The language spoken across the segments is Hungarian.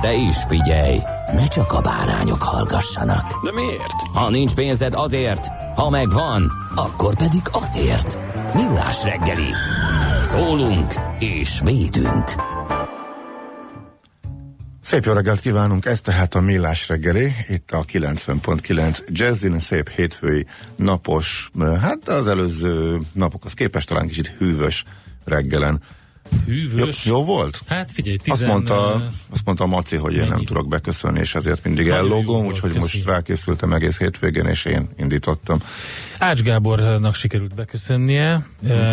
De is figyelj, ne csak a bárányok hallgassanak. De miért? Ha nincs pénzed azért, ha megvan, akkor pedig azért. Millás reggeli. Szólunk és védünk. Szép jó reggelt kívánunk, ez tehát a Millás reggeli, itt a 90.9 Jazzin, szép hétfői napos, hát az előző napokhoz képest talán kicsit hűvös reggelen. Hűvös. Jó, jó volt? Hát figyelj, Azt tizen... mondta, ö, azt mondta a Maci, hogy én nem mennyi? tudok beköszönni, és ezért mindig Nagyon volt, úgyhogy köszi. most rákészültem egész hétvégén, és én indítottam. Ács Gábornak sikerült beköszönnie.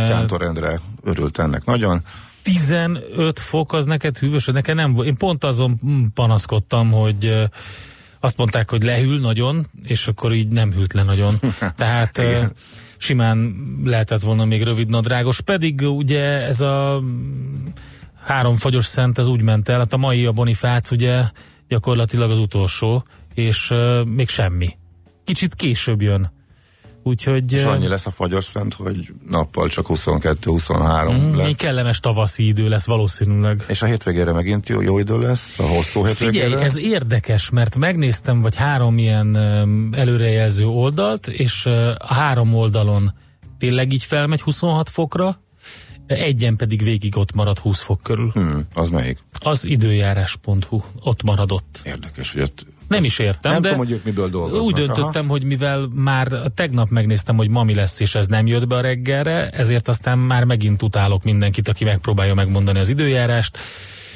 Kántor Endre örült ennek nagyon. 15 fok az neked hűvös, nekem nem volt. Én pont azon panaszkodtam, hogy azt mondták, hogy lehűl nagyon, és akkor így nem hűlt le nagyon. Tehát. Simán lehetett volna még rövid nadrágos, pedig ugye ez a három fagyos szent, ez úgy ment el, hát a mai a Bonifác ugye gyakorlatilag az utolsó, és ö, még semmi. Kicsit később jön. Úgyhogy... És annyi lesz a fagyos szent, hogy nappal csak 22-23 Mm, lesz. Kellemes tavaszi idő lesz valószínűleg. És a hétvégére megint jó, jó idő lesz, a hosszú hétvégére. Figyelj, ez érdekes, mert megnéztem vagy három ilyen előrejelző oldalt, és a három oldalon tényleg így felmegy 26 fokra, egyen pedig végig ott marad 20 fok körül. Hmm, az melyik? Az időjárás.hu ott maradott. Érdekes, hogy ott Nem is értem, Nem de tudom, hogy ők miből dolgoznak. úgy döntöttem, hogy mivel már tegnap megnéztem, hogy ma mi lesz, és ez nem jött be a reggelre, ezért aztán már megint utálok mindenkit, aki megpróbálja megmondani az időjárást,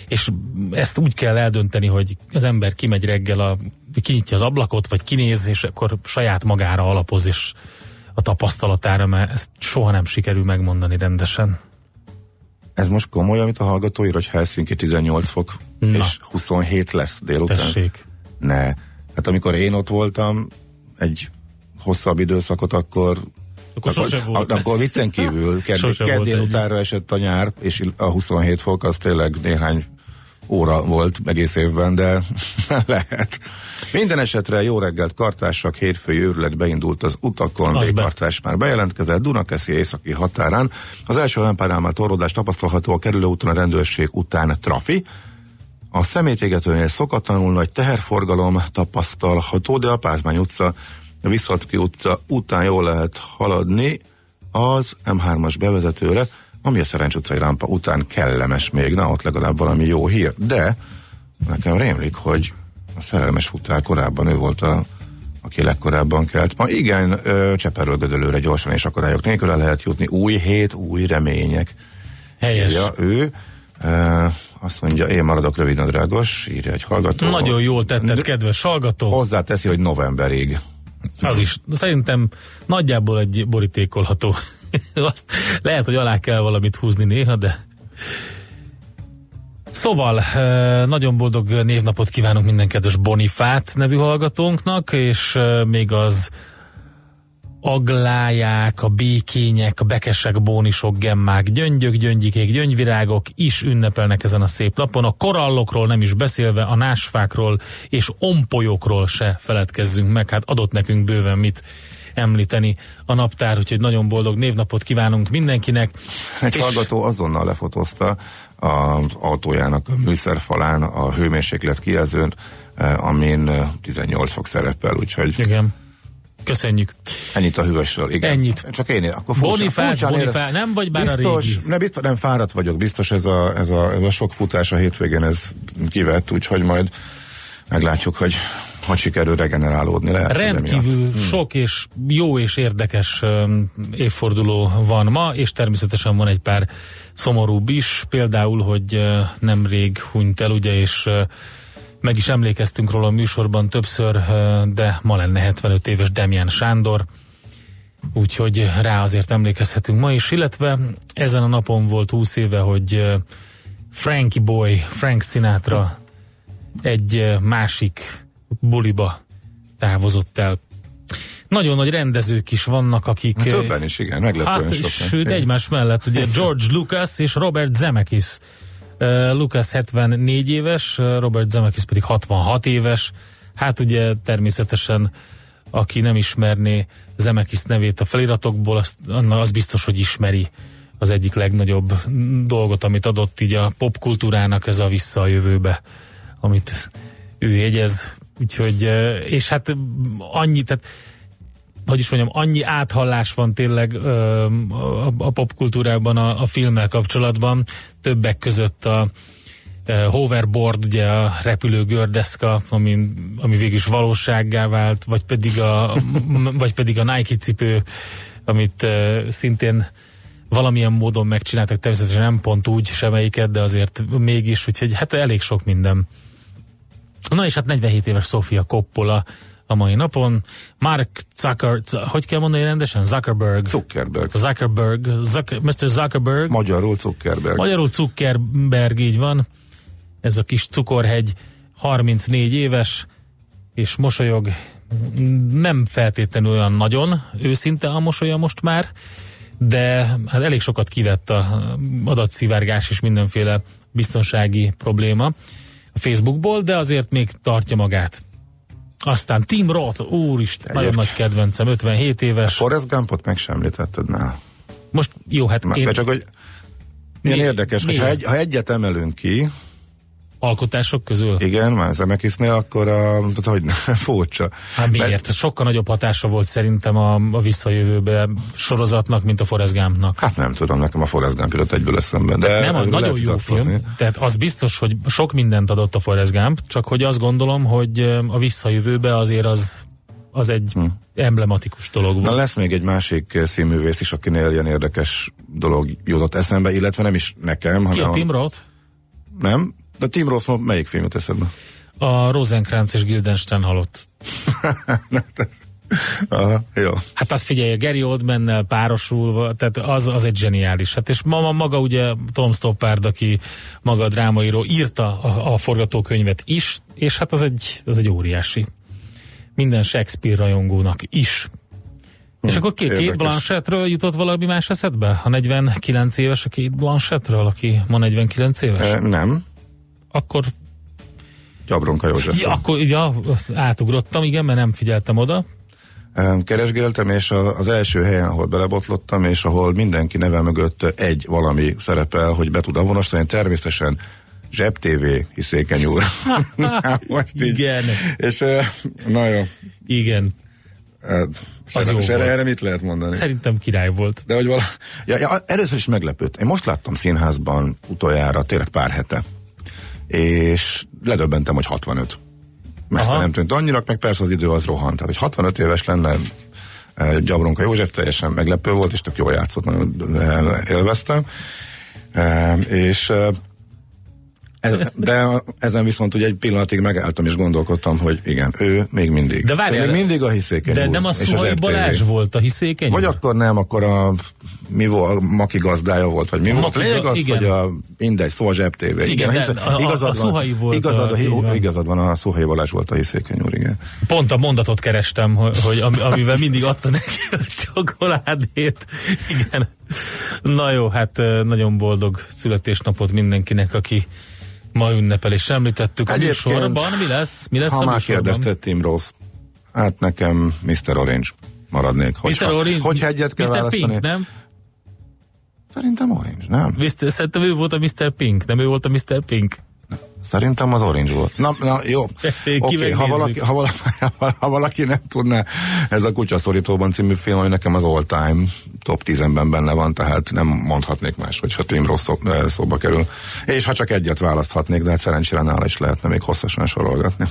és ezt úgy kell eldönteni, hogy az ember kimegy reggel, a, kinyitja az ablakot, vagy kinéz, és akkor saját magára alapoz, és a tapasztalatára, mert ezt soha nem sikerül megmondani rendesen. Ez most komoly, amit a hallgató ír, hogy Helsinki 18 fok, Na. és 27 lesz délután. Tessék. Ne. Hát amikor én ott voltam, egy hosszabb időszakot, akkor Akkor sose volt. Akkor viccen kívül, kedd, keddén utára esett a nyár, és a 27 fok az tényleg néhány óra volt egész évben, de lehet. Minden esetre jó reggelt, kartársak, hétfői őrület beindult az utakon, légkartás már bejelentkezett, Dunakeszi északi határán. Az első lámpánál már torlódás tapasztalható a kerülőúton a rendőrség után trafi. A szemétégetőnél szokatlanul nagy teherforgalom tapasztalható, de a Pázmány utca, a Viszocki utca után jól lehet haladni az M3-as bevezetőre, ami a Szerencs utcai lámpa után kellemes még, na ott legalább valami jó hír. De nekem rémlik, hogy a szerelmes futár korábban ő volt a aki legkorábban kelt. Ma igen, Cseperről Gödöllőre gyorsan és akadályok nélkül el lehet jutni. Új hét, új remények. Helyes. Írja ő. Azt mondja, én maradok rövidnadrágos, írja egy hallgató. Nagyon jól tetted, kedves hallgató. Hozzáteszi, hogy novemberig. Az is. Szerintem nagyjából egy borítékolható. Azt lehet, hogy alá kell valamit húzni néha, de Szóval, eh, nagyon boldog névnapot kívánunk minden kedves Bonifác nevű hallgatónknak, és eh, még az agláják, a békények, a bekesek, bónisok, gemmák, gyöngyök, gyöngyikék, gyöngyvirágok is ünnepelnek ezen a szép napon. A korallokról nem is beszélve, a násfákról és ompolyokról se feledkezzünk meg. Hát adott nekünk bőven mit említeni a naptár, úgyhogy nagyon boldog névnapot kívánunk mindenkinek. Egy És- hallgató azonnal lefotózta az autójának a műszerfalán a hőmérséklet kijelzőn, eh, amin eh, 18 fok szerepel, úgyhogy Igen. Köszönjük. ennyit a hűvösről. Igen. Ennyit. Csak én, akkor Bonifác, Bonifác, nem vagy bár a biztos, régi? Ne, biztos, nem fáradt vagyok, biztos ez a, ez, a, ez a sok futás a hétvégén ez kivett, úgyhogy majd meglátjuk, hogy hogy sikerül regenerálódni. Lehet, Rendkívül emiatt. sok és jó és érdekes évforduló van ma, és természetesen van egy pár szomorúbb is, például, hogy nemrég hunyt el, ugye, és meg is emlékeztünk róla a műsorban többször, de ma lenne 75 éves Demján Sándor, úgyhogy rá azért emlékezhetünk ma is, illetve ezen a napon volt 20 éve, hogy Frankie Boy, Frank Sinatra egy másik buliba távozott el. Nagyon nagy rendezők is vannak, akik... Hát Többen is, igen, meglepően Hát, sokan. sőt, egymás mellett, ugye George Lucas és Robert Zemeckis. Lucas 74 éves, Robert Zemeckis pedig 66 éves. Hát ugye természetesen, aki nem ismerné Zemeckis nevét a feliratokból, az, az biztos, hogy ismeri az egyik legnagyobb dolgot, amit adott így a popkultúrának, ez a vissza a jövőbe, amit ő jegyez. Úgyhogy, és hát annyi, tehát hogy is mondjam, annyi áthallás van tényleg ö, a, a popkultúrában a, a filmmel kapcsolatban, többek között a ö, hoverboard, ugye a repülő gördeszka, ami, ami végül is valósággá vált, vagy pedig a, vagy pedig a Nike cipő, amit ö, szintén valamilyen módon megcsináltak, természetesen nem pont úgy semmelyiket, de azért mégis, úgyhogy hát elég sok minden. Na és hát 47 éves Sofia Coppola a mai napon. Mark Zucker, hogy kell mondani rendesen? Zuckerberg. Zuckerberg. Zuckerberg, Zucker, Mr. Zuckerberg. Magyarul Zuckerberg. Magyarul Zuckerberg, így van. Ez a kis cukorhegy, 34 éves, és mosolyog. Nem feltétlenül olyan nagyon őszinte a mosolya most már, de hát elég sokat kivett a adatszivárgás és mindenféle biztonsági probléma a Facebookból, de azért még tartja magát. Aztán Tim Roth, úristen, nagyon nagy kedvencem, 57 éves. Forrest Gumpot meg sem említetted nála. Most jó, hát Már én csak, hogy milyen Mi- érdekes, hogy ha, egy, ha egyet emelünk ki, alkotások közül. igen, már Zemeckisnél, akkor a, tehát, hogy furcsa. Hát miért? Sokkal nagyobb hatása volt szerintem a, a visszajövőbe sorozatnak, mint a Forrest Gumpnak. Hát nem tudom, nekem a Forrest Gump jutott egyből eszembe. De Nem, az nagyon jó film. Tehát az biztos, hogy sok mindent adott a Forrest Gump, csak hogy azt gondolom, hogy a visszajövőbe azért az, az egy Hm. emblematikus dolog Na volt. lesz még egy másik színművész is, akinél ilyen érdekes dolog jutott eszembe, illetve nem is nekem, Ki hanem a Tim Roth? nem. De Tim ma melyik film jut eszedbe? A Rosencrantz és Guildenstern halott. Aha, jó. Hát azt figyelj, a Gary Oldmannel párosulva, tehát az, az egy zseniális. Hát és ma, ma maga ugye Tom Stoppard, aki maga a drámaíró, írta a, a forgatókönyvet is, és hát az egy, az egy óriási. Minden Shakespeare rajongónak is. És akkor két, két Hm. Blanchettről jutott valami más eszedbe? A 49 éves a két Blanchettről, aki ma 49 éves? E, nem. Akkor, Gyabronka József. ja, akkor ja, átugrottam, igen, mert nem figyeltem oda. Keresgéltem, és a, az első helyen, ahol belebotlottam, és ahol mindenki neve mögött egy valami szerepel, hogy be tud avonosítani, természetesen Zseb TV, hiszékeny úr. Most így. Igen, És e, na jó. igen. E, és Az erre, jó erre, erre mit lehet mondani? Szerintem király volt. De hogy vala... Ja, ja, először is meglepőt. Én most láttam színházban utoljára, tényleg pár hete. És ledöbbentem, hogy 65. Messze Aha. nem tűnt annyinak, meg persze az idő az rohant. Tehát, hogy 65 éves lenne eh, Gyabronka József teljesen meglepő volt, és tök jól játszott, nagyon eh, élveztem. Eh, És de ezen viszont ugye egy pillanatig megálltam és gondolkodtam, hogy igen, ő még mindig. De várjál, még mindig a hiszékeny De úr, nem a Szuhaj. Balázs volt a hiszékeny? Vagy akkor nem, akkor a mi volt, Maki gazdája volt, vagy mi A volt. Lényeg az, igen. hogy a mindegy, szóval Zseb TV. Igen, de hisz- a- a- igazad a Szuhai van, volt igazad, a- a, így van. igazad van, a Szuhai Balázs volt a hiszékeny úr, igen. Pont a mondatot kerestem, hogy, hogy ami- amivel mindig adta neki a csokoládét. Igen. Na jó, hát nagyon boldog születésnapot mindenkinek, aki ma ünnepel, és említettük a Egyébként, műsorban. Mi lesz? Mi lesz Ha a már kérdezted Tim Rose, hát nekem Mr. Orange maradnék. Mr. Hogyha, Orange, Hogyha egyet kell Mr. választani. Pink, nem? Szerintem Orange, nem? Mr. Szerintem ő volt a Mr. Pink, nem ő volt a Mr. Pink. Szerintem az Orange volt. Na, na jó. Oké, okay, ha, valaki, ha, valaki, ha valaki nem tudná, ez a Kutyaszorítóban című film, ami nekem az all-time top 10-ben benne van, tehát nem mondhatnék más, hogyha Tim Ross szó, eh, szóba kerül. És ha csak egyet választhatnék, de hát szerencsére nála is lehetne még hosszasan sorolgatni.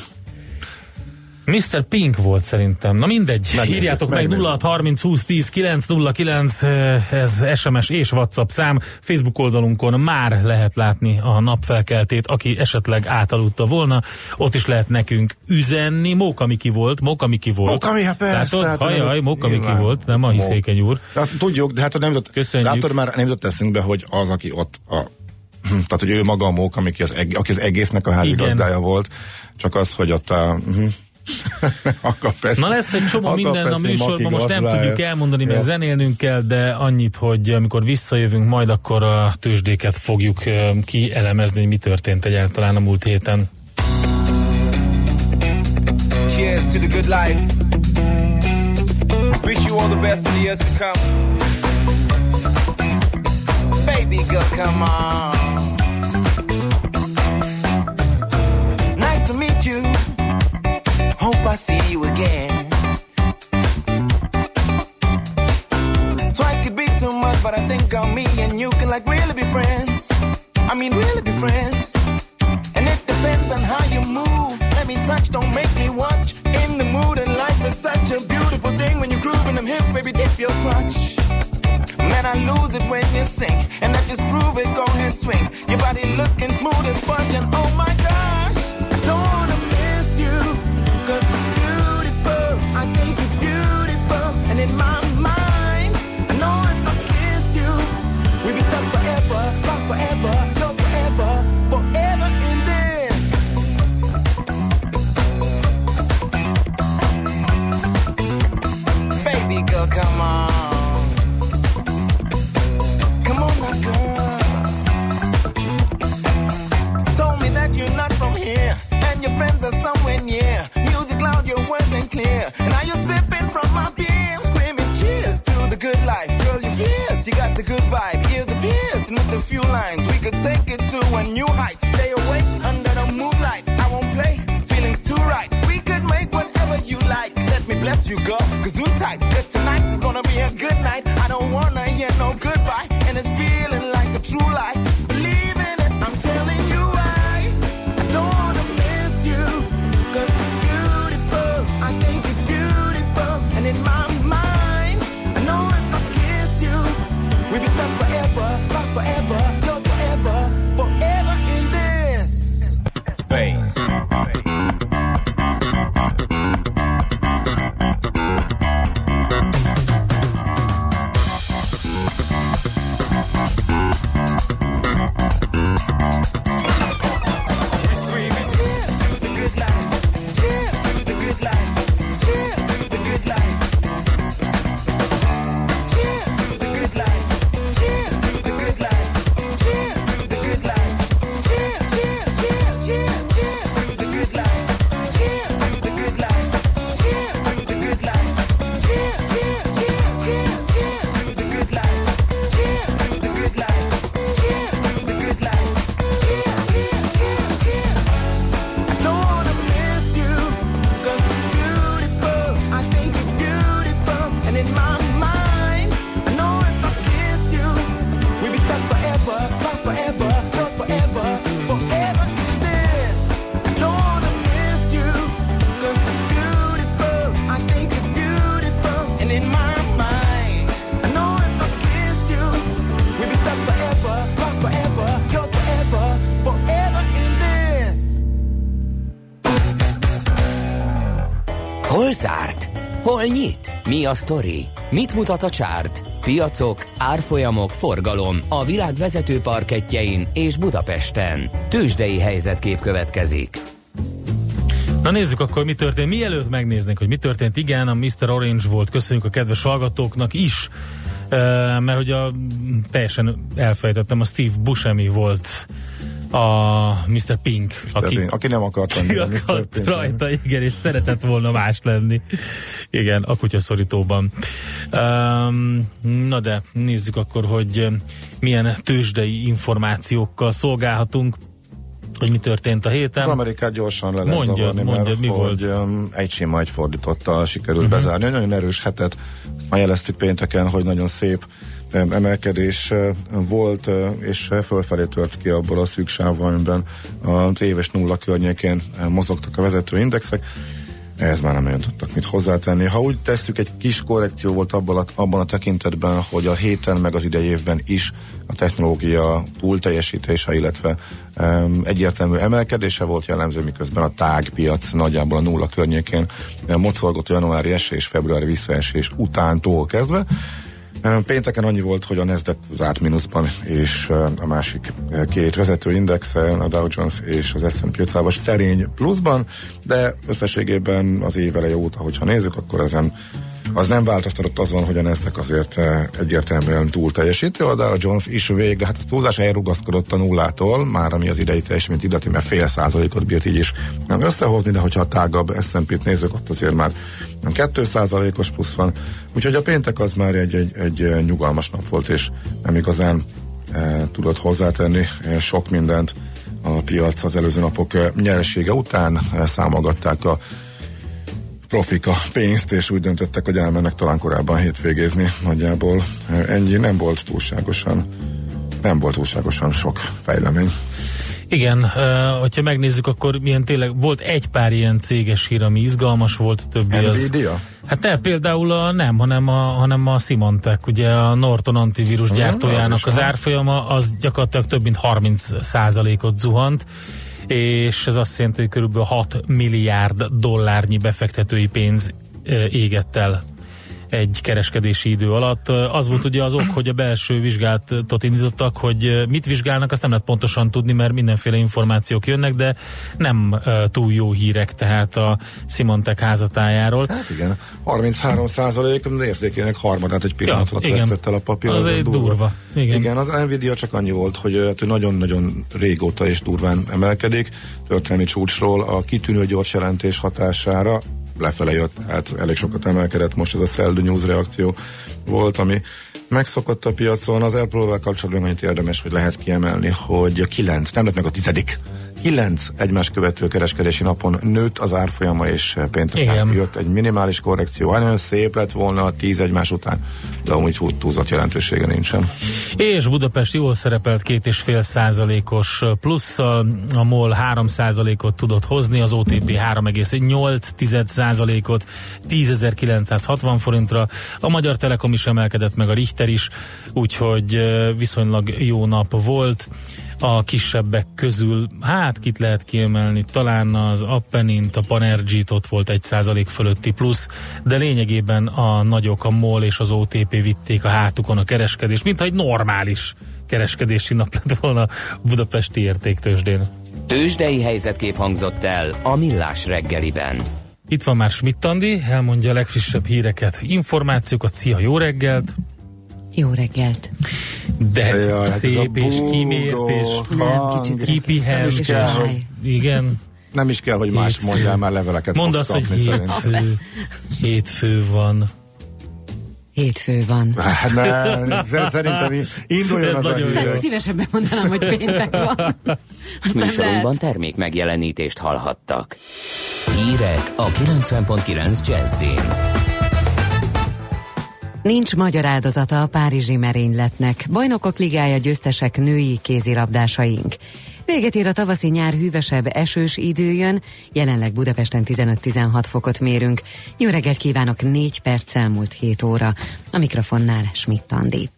Mr. Pink volt szerintem. Na mindegy, Megnézzük, írjátok meg megnézzük. 0 30 20 10 909, eh, ez SMS és WhatsApp szám. Facebook oldalunkon már lehet látni a napfelkeltét, aki esetleg átaludta volna, ott is lehet nekünk üzenni. Móka Miki volt, Móka Miki volt. Móka Miki, hát persze, Látod? hát Hajaj, nem- Móka Miki nyilván. volt, nem a hiszékeny úr. Hát, tudjuk, de hát nem jutott, Köszönjük. látod már nem jutott eszünkbe, hogy az, aki ott a, tehát, hogy ő maga a mók, aki az, aki az egésznek a házigazdája volt, csak az, hogy ott a, mhm. akkor persze, Na lesz egy csomó akkor minden a műsorban, most nem tudjuk elmondani, mert Ja. zenélnünk kell, de annyit, hogy amikor visszajövünk, majd akkor a tőzsdéket fogjuk kielemezni, hogy mi történt egyáltalán a múlt héten. Cheers to the good life. Wish you all the best in the years to come. Baby girl, come on. See you again. Twice could be too much, but I think on me and you can like really be friends. I mean, really be friends. And it depends on how you move. Let me touch, don't make me watch. In the mood, and life is such a beautiful thing when you groove in them hips, baby, dip your crotch. Man, I lose it when you sing, and I just prove it. Go ahead, swing. Your body looking smooth as sponge, and oh my gosh, And I you we be stuck forever lost forever lost forever forever in this. Baby girl come on. Come on my love told me that you're not from here and your friends are somewhere near. Music loud, your words ain't clear. now you're sipping from my beer, life. Girl, you're fierce, you got the good vibe. Ears are pierced, and with a few lines, we could take it to a new height. Stay awake under the moonlight. I won't play, feelings too right. We could make whatever you like. Let me bless you, girl, cause you tight. Cause tonight is gonna be a good night. I don't wanna hear no goodbye, and it's feeling like nyit? Mi a sztori? Mit mutat a csárt? Piacok, árfolyamok, forgalom a világ vezető parketjein és Budapesten. Tősdei helyzetkép következik. Na nézzük akkor, mi történt. Mielőtt megnéznénk, hogy mi történt, igen, a Mr. Orange volt, köszönjük a kedves hallgatóknak is, mert hogy a, teljesen elfejtettem, a Steve Buscemi volt a Mr. Pink, Mr. aki Pink, aki nem akart lenni Mr. akart Pink. rajta, igen, és szeretett volna más lenni. Igen, a kutyaszorítóban. Um, na de nézzük akkor, hogy eh, milyen tőzsdei információkkal szolgálhatunk, hogy mi történt a héten. Az Amerikát gyorsan le lehet Mondja, zavarni, mondja, mert mi hogy volt? Mhm. um, egy sima egy fordítottal sikerült uh-huh. bezárni. Egy Nagyon erős hetet, ezt már jeleztük pénteken, hogy nagyon szép um, emelkedés volt, és fölfelé tört ki abból a szűk sávból, amiben az éves nulla környékén mozogtak a vezető indexek. Ehhez már nem nagyon tudtak mit hozzátenni. Ha úgy tesszük, egy kis korrekció volt abban a, abban a tekintetben, hogy a héten meg az idei évben is a technológia túlteljesítése, illetve um, egyértelmű emelkedése volt jellemző, miközben a tágpiac nagyjából a nulla környékén um, mocorgott a januári esés, februári visszaesés utántól kezdve. Pénteken annyi volt, hogy a Nasdaq zárt mínuszban, és a másik két vezető index, a Dow Jones és az S&P 500 szerény pluszban, de összességében az év eleje óta, hogyha nézzük, akkor ezen az nem változtatott azon, hogy a Nasdaq azért eh, egyértelműen túl teljesítő, a Dow Jones is végre, hát a túlzás elrugaszkodott a nullától, már ami az idei teljesítményt illeti, mert fél százalékot bírt így is nem összehozni, de hogyha a tágabb S&P-t nézzük, ott azért már 2 százalékos plusz van, úgyhogy a péntek az már egy, egy, egy eh, nyugalmas nap volt, és nem igazán e, tudott hozzátenni e, sok mindent a piac az előző napok nyeresége után e, számolgatták a profik a pénzt, és úgy döntöttek, hogy elmennek talán korábban hétvégézni. Nagyjából ennyi nem volt túlságosan nem volt túlságosan sok fejlemény. Igen, hogyha megnézzük, akkor milyen tényleg volt egy pár ilyen céges hír, ami izgalmas volt, többi az... Nvidia? Hát ne, például a, nem, hanem a, hanem a Symantec, ugye a Norton antivírus az gyártójának az árfolyama, az gyakorlatilag több mint 30 százalékot zuhant, és ez azt jelenti, hogy körülbelül 6 milliárd dollárnyi befektetői pénz égett el egy kereskedési idő alatt. Az volt ugye az ok, hogy a belső vizsgálatot indítottak, hogy mit vizsgálnak, azt nem lehet pontosan tudni, mert mindenféle információk jönnek, de nem uh, túl jó hírek tehát a Simontech házatájáról. Hát igen, 33 százalék értékének harmadát egy pillanat Ja, alatt igen. vesztett el a papír. Az egy durva. Igen. Igen, az Nvidia csak annyi volt, hogy hát, hogy nagyon-nagyon régóta és durván emelkedik, történelmi csúcsról a kitűnő gyors jelentés hatására lefele jött, hát elég sokat emelkedett, most ez a sell the news reakció volt, ami megszokott a piacon. Az Apple-vel kapcsolatban annyit érdemes, hogy lehet kiemelni, hogy a kilenc, nem lett meg a tizedik, kilenc egymás követő kereskedési napon nőtt az árfolyama, és pénteken jött egy minimális korrekció. Nagyon szép lett volna a tíz egymás után, de amúgy túlzott jelentősége nincsen. És Budapest jól szerepelt két és fél százalékos plusszal, a MOL 3 százalékot tudott hozni, az OTP 3,8 százalékot 10.960 forintra, a Magyar Telekom is emelkedett, meg a Richter is, úgyhogy viszonylag jó nap volt. A kisebbek közül, hát kit lehet kiemelni, talán az Appenint, a Panergy-t ott volt egy százalék fölötti plusz, de lényegében a nagyok, a MOL és az OTP vitték a hátukon a kereskedést, mintha egy normális kereskedési nap lett volna a budapesti értéktősdén. Tőzsdei helyzetkép hangzott el a Millás reggeliben. Itt van már Schmidt Andi, elmondja a legfrissebb híreket, információkat, szia, jó reggelt! Jó reggelt! De Jaj, hát szép és kimért és Nem, kicsit kipihent, Nem igen, Nem is kell, hogy más Hétfő. mondjál, már leveleket mondd azt, hogy kapni szerintem. hétfő, hétfő van. Hétfő van. Hát ne, z- szerintem induljon Ez az nagyon jó. Szívesebben mondanám, hogy péntek van. Azt nem Műsorunkban termék megjelenítést hallhattak. Hírek a 90.9 Jazzin. Nincs magyar áldozata a párizsi merényletnek. Bajnokok ligája győztesek női kézilabdásaink. Véget ér a tavaszi nyár hűvösebb, esős idő jön, jelenleg Budapesten 15-16 fokot mérünk. Jó reggelt kívánok, 4 perc elmúlt 7 óra. A mikrofonnál Schmidt Andi.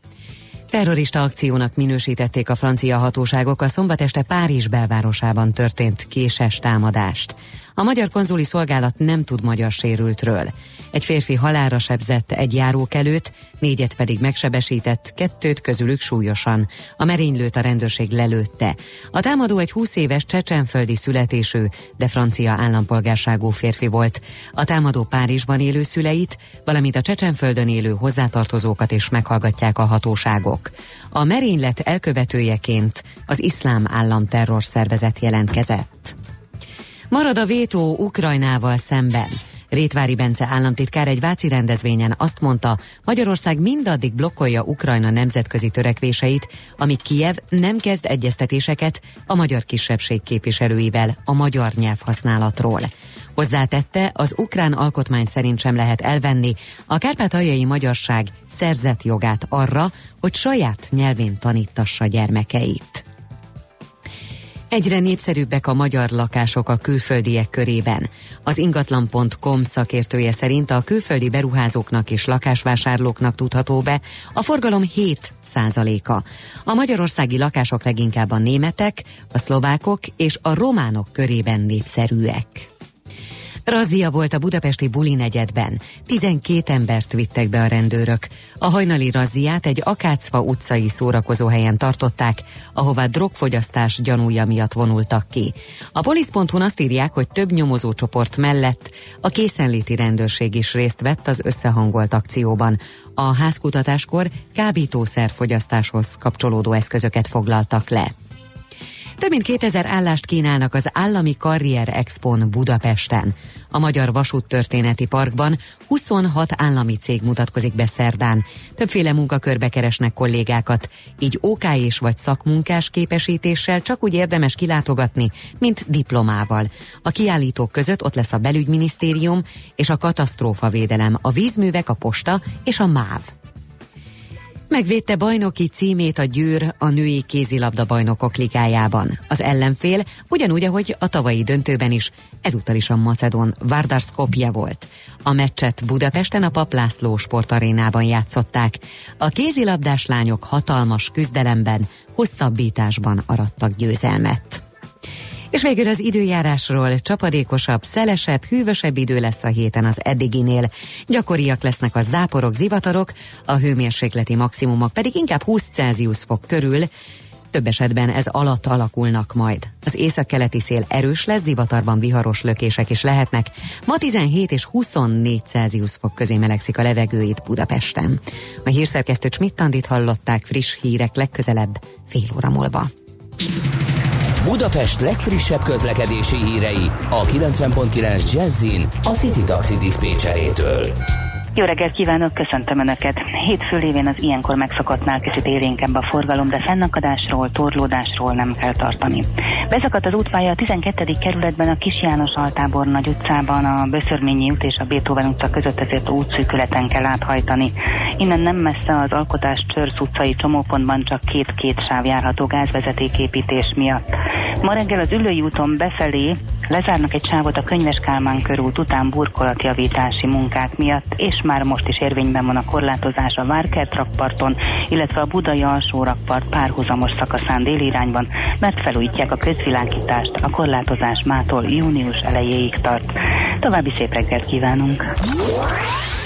Terrorista akciónak minősítették a francia hatóságok a szombat este Párizs belvárosában történt késes támadást. A magyar konzuli szolgálat nem tud magyar sérültről. Egy férfi halálra sebzett egy járókelőt, négyet pedig megsebesített, kettőt közülük súlyosan. A merénylőt a rendőrség lelőtte. A támadó egy 20 éves csecsenföldi születésű, de francia állampolgárságú férfi volt. A támadó Párizsban élő szüleit, valamint a csecsenföldön élő hozzátartozókat is meghallgatják a hatóságok. A merénylet elkövetőjeként az iszlám állam terrorszervezet jelentkezett. Marad a vétó Ukrajnával szemben. Rétvári Bence államtitkár egy váci rendezvényen azt mondta, Magyarország mindaddig blokkolja Ukrajna nemzetközi törekvéseit, amíg Kijev nem kezd egyeztetéseket a magyar kisebbség képviselőivel a magyar nyelvhasználatról. Hozzátette, az ukrán alkotmány szerint sem lehet elvenni a kárpátaljai magyarság szerzett jogát arra, hogy saját nyelvén tanítassa gyermekeit. Egyre népszerűbbek a magyar lakások a külföldiek körében. Az ingatlan.com szakértője szerint a külföldi beruházóknak és lakásvásárlóknak tudható be a forgalom 7 százaléka. A magyarországi lakások leginkább a németek, a szlovákok és a románok körében népszerűek. Razzia volt a budapesti Buli negyedben. 12 embert vittek be a rendőrök. A hajnali razziát egy Akácfa utcai szórakozóhelyen tartották, ahová drogfogyasztás gyanúja miatt vonultak ki. A polisz.hu azt írják, hogy több nyomozócsoport mellett a készenléti rendőrség is részt vett az összehangolt akcióban. A házkutatáskor kábítószerfogyasztáshoz kapcsolódó eszközöket foglaltak le. Több mint 2000 állást kínálnak az Állami Karrier Expon Budapesten. A Magyar Vasúttörténeti Parkban 26 állami cég mutatkozik be szerdán. Többféle munkakörbe keresnek kollégákat, így OK és vagy szakmunkás képesítéssel csak úgy érdemes kilátogatni, mint diplomával. A kiállítók között ott lesz a belügyminisztérium és a katasztrófavédelem, a vízművek, a posta és a MÁV. Megvédte bajnoki címét a Győr a női kézilabda bajnokok ligájában. Az ellenfél ugyanúgy, ahogy a tavalyi döntőben is, ezúttal is a Macedon Skopje volt. A meccset Budapesten a Paplászló sportarénában játszották. A kézilabdás lányok hatalmas küzdelemben, hosszabbításban arattak győzelmet. És végül az időjárásról csapadékosabb, szelesebb, hűvösebb idő lesz a héten az eddiginél. Gyakoriak lesznek a záporok, zivatarok, a hőmérsékleti maximumok pedig inkább 20 Celsius fok körül, több esetben ez alatt alakulnak majd. Az északkeleti szél erős lesz, zivatarban viharos lökések is lehetnek. Ma 17 és 24 Celsius fok közé melegszik a levegő itt Budapesten. A hírszerkesztő Csmittandit hallották friss hírek legközelebb fél óra múlva. Budapest legfrissebb közlekedési hírei a 90.9 Jazzin a City Taxi Dispécsejétől. Jó reggelt kívánok, köszöntöm Önöket. Hétfő lévén az ilyenkor megszokottnál kicsit élénkebb a forgalom, de fennakadásról, torlódásról nem kell tartani. Beszakadt az útpálya a 12. kerületben a Kis János Altábor nagy utcában, a Böszörményi út és a Beethoven utca között ezért útszűkületen kell áthajtani. Innen nem messze az Alkotás Csörsz utcai csomópontban csak két-két sáv járható gázvezetéképítés miatt. Ma reggel az Ülői úton befelé lezárnak egy sávot a Könyves Kálmán körút után burkolatjavítási munkák miatt, és már most is érvényben van a korlátozás a Várkert rakparton, illetve a Budai alsó rakpart párhuzamos szakaszán déli irányban, mert felújítják a közvilágítást, a korlátozás mától június elejéig tart. További szép reggelt kívánunk!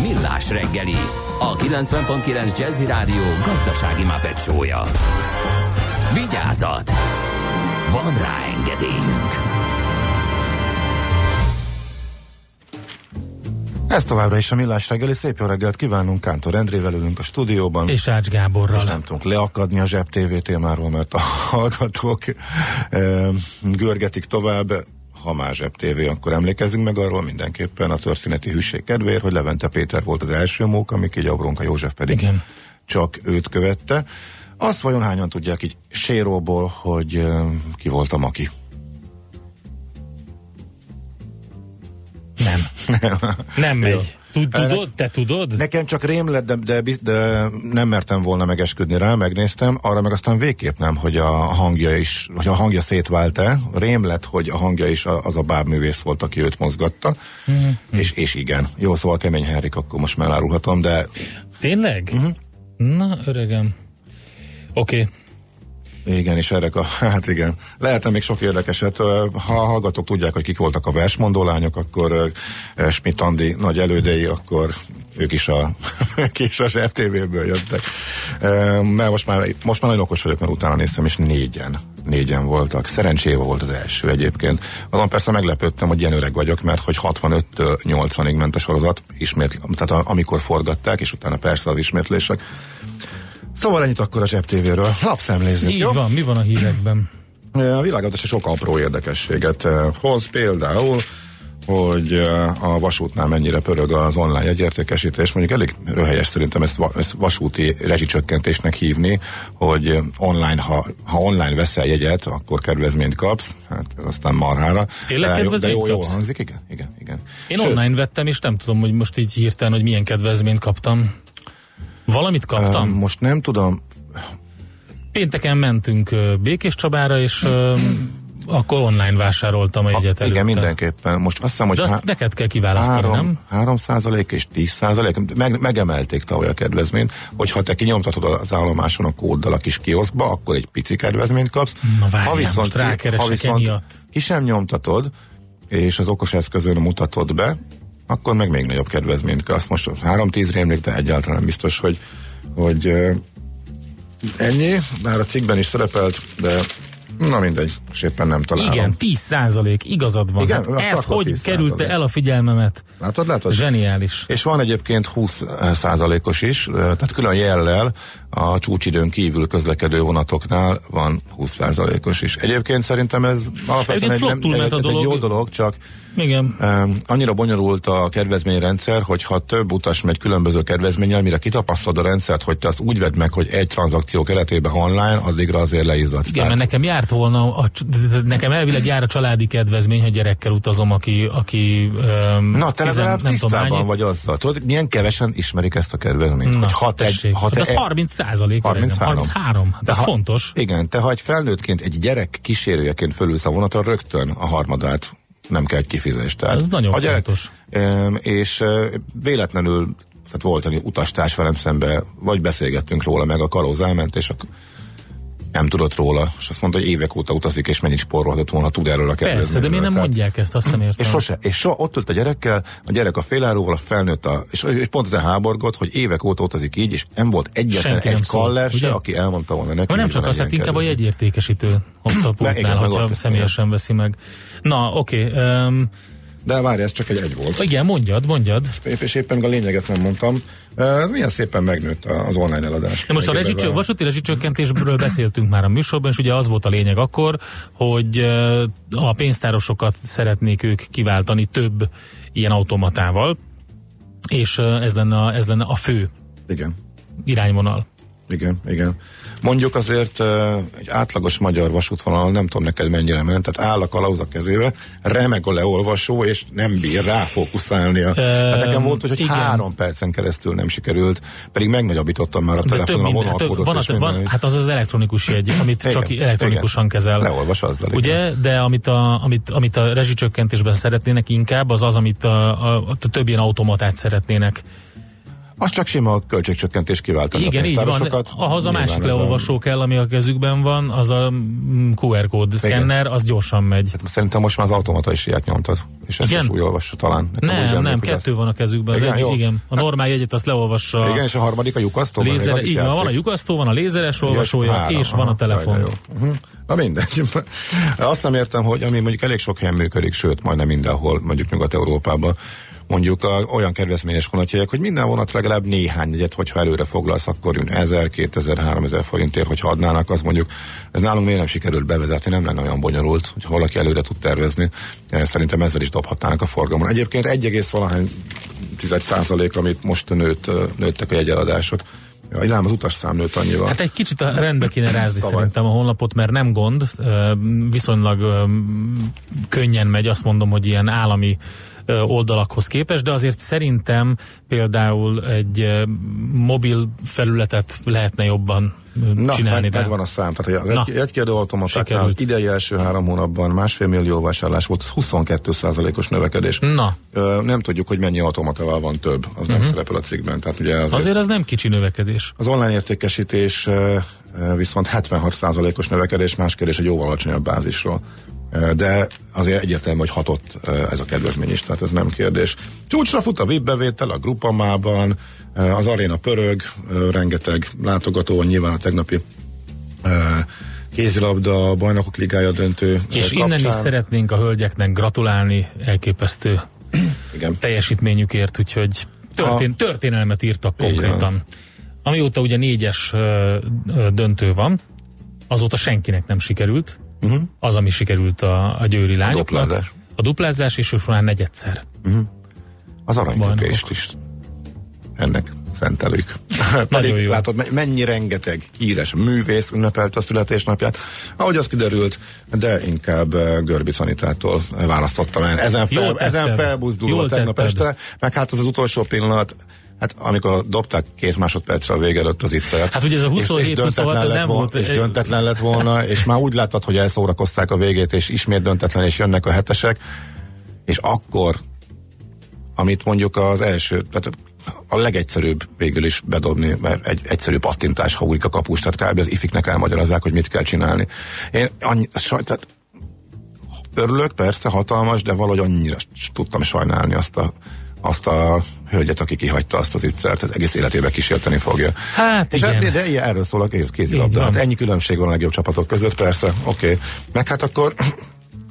Millás reggeli, a 90.9 Jazzy Rádió gazdasági mapetsója. Vigyázat! Van rá engedélyünk! Ez továbbra is a Millás reggeli. Szép jó reggelt kívánunk Kántor Endrével ülünk a stúdióban. És Ács Gáborral. És nem tudunk leakadni a Zseb TV témáról, mert a hallgatók e, görgetik tovább. Ha már Zseb TV, akkor emlékezzünk meg arról mindenképpen a történeti hűség kedvéért, hogy Levente Péter volt az első mók, amik így Abronka József pedig Igen. csak őt követte. Azt vajon hányan tudják így séróból, hogy ki volt a Maki? Nem. Nem Jó. megy. Tud- Tudod? Te tudod? Nekem csak rém lett, de, de, de nem mertem volna megesküdni rá, megnéztem, arra meg aztán végképp nem, hogy a hangja is, hogy a hangja szétvált-e. Rém lett, hogy a hangja is az a bábművész volt, aki őt mozgatta. Mm-hmm. És, és igen. Jó, szóval kemény Henrik, akkor most már elárulhatom, de Tényleg? Uh-huh. Na, öregem. Oké. Okay. Igen, és erre a, hát igen. Lehetne még sok érdekeset. Ha a hallgatók tudják, hogy kik voltak a versmondó lányok, akkor ö, Schmidt Andi nagy elődei, akkor ők is a, ők is a FTV-ből jöttek. Mert most már, most már nagyon okos vagyok, mert utána néztem, és négyen, négyen voltak. Szerencséva volt az első egyébként. Azon persze meglepődtem, hogy ilyen öreg vagyok, mert hogy 65-től 80-ig ment a sorozat, ismét, tehát amikor forgatták, és utána persze az ismétlések. Szóval ennyit akkor a Zseb TV-ről. Lapszemlézzük, Így jó? van, mi van a hírekben? A világazdaság sok apró érdekességet eh, hoz, például, hogy eh, a vasútnál mennyire pörög az online jegyértékesítés. Mondjuk elég röhelyes szerintem ezt, va- ezt vasúti rezsicsökkentésnek hívni, hogy eh, online, ha, ha online veszel jegyet, akkor kedvezményt kapsz. Hát ez aztán marhára. Tényleg jó- De kedvezményt jó, kapsz? hangzik, igen, igen, igen. Én Sőt, online vettem, és nem tudom, hogy most így hirtelen, hogy milyen kedvezményt kaptam. Valamit kaptam. eh, Most nem tudom, Pénteken mentünk Békés Csabára, és akkor online vásároltam a jegyet előtte. igen, mindenképpen. Most azt hiszem, hogy De azt há- neked kell kiválasztani, nem? 3, 3 százalék és 10 százalék, meg, megemelték tavaly a kedvezményt, hogyha te kinyomtatod az állomáson a kóddal a kis kioszkba, akkor egy pici kedvezményt kapsz. Na várjál, most ki, rákeresek ha viszont ki sem nyomtatod, és az okos eszközön mutatod be, akkor meg még nagyobb kedvezményt kapsz. Most 3-10 rémlik, de egyáltalán biztos, hogy, hogy ennyi, bár a cikkben is szerepelt, de na mindegy, és éppen nem találom. Igen, 10 százalék, igazad van. Igen, Hát azt ez hogy 10 került el a figyelmemet? Látod, látod? Zseniális. És van egyébként 20 százalékos is, ö, tehát külön jellel a csúcsidőn kívül közlekedő vonatoknál van 20 százalékos is. Egyébként szerintem ez alapvetően egy, nem, a ez egy jó dolog, csak Igen. Um, annyira bonyolult a kedvezményrendszer, hogy ha több utas megy különböző kedvezménnyel, mire kitapasztalod a rendszert, hogy te azt úgy vedd meg, hogy egy tranzakció keretében online, addigra azért leizzadsz. Igen, mert nekem járt volna, a, nekem elvileg jár a családi kedvezmény, ha gyerekkel utazom, aki, aki um, Na, te legalább tudom, tisztában hány- vagy azzal. Tudod, milyen kevesen ismerik ezt a kedvezményt? Na, hogy ha te, tessék. ha te hát az e- 30 százalék. 33. 33. Hát De ez ha- fontos. Igen, te ha egy felnőttként, egy gyerek kísérőjeként fölülsz a vonatra, rögtön a harmadát nem kell egy kifizés. Tehát Ez nagyon gyerek, fontos. És e, véletlenül, tehát volt egy utastárs velem szembe, vagy beszélgettünk róla, meg a kalóz elment, és akkor nem tudott róla, és azt mondta, hogy évek óta utazik, és mennyit spórolhatott volna, tud erről a Persze, de kedvezményről. miért nem Tehát- mondják ezt, azt nem értem. és sose, és so, ott ült a gyerekkel, a gyerek a féláróval, a felnőtt a, és, és pont ezen háborgott, hogy évek óta utazik így, és nem volt egyetlen Senki egy kaller se, aki elmondta volna neki. Ma nem csak az, hát inkább a jegyértékesítő ott a igen, pultnál, hogyha személyesen veszi meg. Na, oké. Okay, um, De várj, ez csak egy egy volt. igen, mondjad, mondjad. És éppen a lényeget nem mondtam. Uh, milyen szépen megnőtt az online eladás. De most a rezsicső, vasúti rezsicsökkentésről beszéltünk már a műsorban, és ugye az volt a lényeg akkor, hogy a pénztárosokat szeretnék ők kiváltani több ilyen automatával, és ez lenne a, ez lenne a fő Igen. irányvonal. Igen, igen. Mondjuk azért egy átlagos magyar vasútvonalon nem tudom neked mennyire ment, tehát áll a kalauz a kezébe, remeg a leolvasó, és nem bír ráfókuszálnia. tehát nekem volt, hogy, igen. három percen keresztül nem sikerült, pedig megnagyobbítottam már a telefonon a minden, hát, vonalkódot. van, a, van, hát az az elektronikus jegy, amit Igen, csak elektronikusan igen. kezel. Leolvas azzal, Ugye, igen. de amit a, amit, amit a rezsicsökkentésben szeretnének inkább, az az, amit a, a, a több ilyen automatát szeretnének. Az csak sima költségcsökkentés kiváltani Igen, a így van. Ahhoz a másik leolvasó kell, ami a kezükben van, az a mm, QR kód szkenner, az gyorsan megy. Hát Szerintem most már az automata is ilyet nyomtat, és ezt Igen? is úgy olvassa talán. Nekem Nem, nem, hogy kettő ezt- van a kezükben. Az Igen, egyik, jó. igen. A normál jegyet azt leolvassa. Igen, és a harmadik a lyukasztó. mert még Lézer, az is így van, játszik. van a lyukasztó, van a lézeres olvasója, három, és van a telefon. jó. Uh-huh. Na mindegy. Azt nem értem, hogy ami mondjuk elég sok helyen működik, sőt, majdnem mindenhol, mondjuk Nyugat-Európában, mondjuk a, olyan kedvezményes vonatjegyek, hogy minden vonat legalább néhány egyet, hogyha előre foglalsz, akkor jön 1000, 2000, 3000 forintért, hogyha adnának, az mondjuk, ez nálunk miért nem sikerült bevezetni, nem lenne olyan bonyolult, hogy valaki előre tud tervezni. Eh, Szerintem ezzel is dobhatnának a forgalmon. Egyébként 1, valahány tized százalék, amit most nőtt, eh, nőttek a jegyeladások. Ja, lám az utasszám nőtt annyival. Hát egy kicsit a rendbe kéne rázni szerintem a honlapot, mert nem gond, ö, viszonylag könnyen megy, azt mondom, hogy ilyen állami oldalakhoz képest, de azért szerintem például egy mobil felületet lehetne jobban Na, csinálni. meg, de megvan a szám. Tehát hogy az egy, egykérdő automatáknál idei első három hónapban másfél millió vásárlás volt, 22%-os növekedés. Na, Ö, nem tudjuk, hogy mennyi automatával van több, az nem szerepel a cikkben. Tehát ugye azért, azért az nem kicsi növekedés. az online értékesítés viszont 76%-os növekedés, más kérdés egy jóval alacsonyabb bázisról. De azért egyértelmű, hogy hatott ez a kedvezmény is, tehát ez nem kérdés. Csúcsra fut a VIP bevétel a Grupamában, az aréna pörög, rengeteg látogató, nyilván a tegnapi kézilabda, bajnokok ligája döntő És innen is kapcsán. szeretnénk a hölgyeknek gratulálni elképesztő Igen. teljesítményükért, úgyhogy történ- történelmet írtak konkrétan. van. Amióta ugye négyes döntő van, azóta senkinek nem sikerült. Uh-huh. Az, ami sikerült a, a győri lányoknak. duplázás. A duplázás, és most már negyedszer. Az aranyköpést is ennek szentelők. Nagyon Pedig jó. látod, me- mennyi rengeteg híres művész ünnepelt a születésnapját, ahogy az kiderült, de inkább uh, Görbic Anitától választottam el. Ezen, fel, ezen felbuzdulva tegnap este, meg hát az az utolsó pillanat, Hát amikor dobták két másodpercre a vége előtt az ittszert. Hát ugye ez a 27 és, és 26, döntetlen ez lett nem volt- És döntetlen lett volna, és már úgy láttad, hogy elszórakozták a végét, és ismét döntetlen, és jönnek a hetesek, és akkor, amit mondjuk az első, tehát a legegyszerűbb végül is bedobni, mert egy egyszerű pattintás, ha úrik a kapus, tehát kb. az ifiknek elmagyarázzák, hogy mit kell csinálni. Én annyi, saj, tehát örülök, persze, hatalmas, de valahogy annyira tudtam sajnálni azt a, azt a hölgyet, aki kihagyta azt az ittszert, ez egész életében kísérteni fogja. Hát És igen. de, de erről szól a kéz, kézilabda. Hát ennyi különbség van a legjobb csapatok között, persze, oké. Okay. Meg hát akkor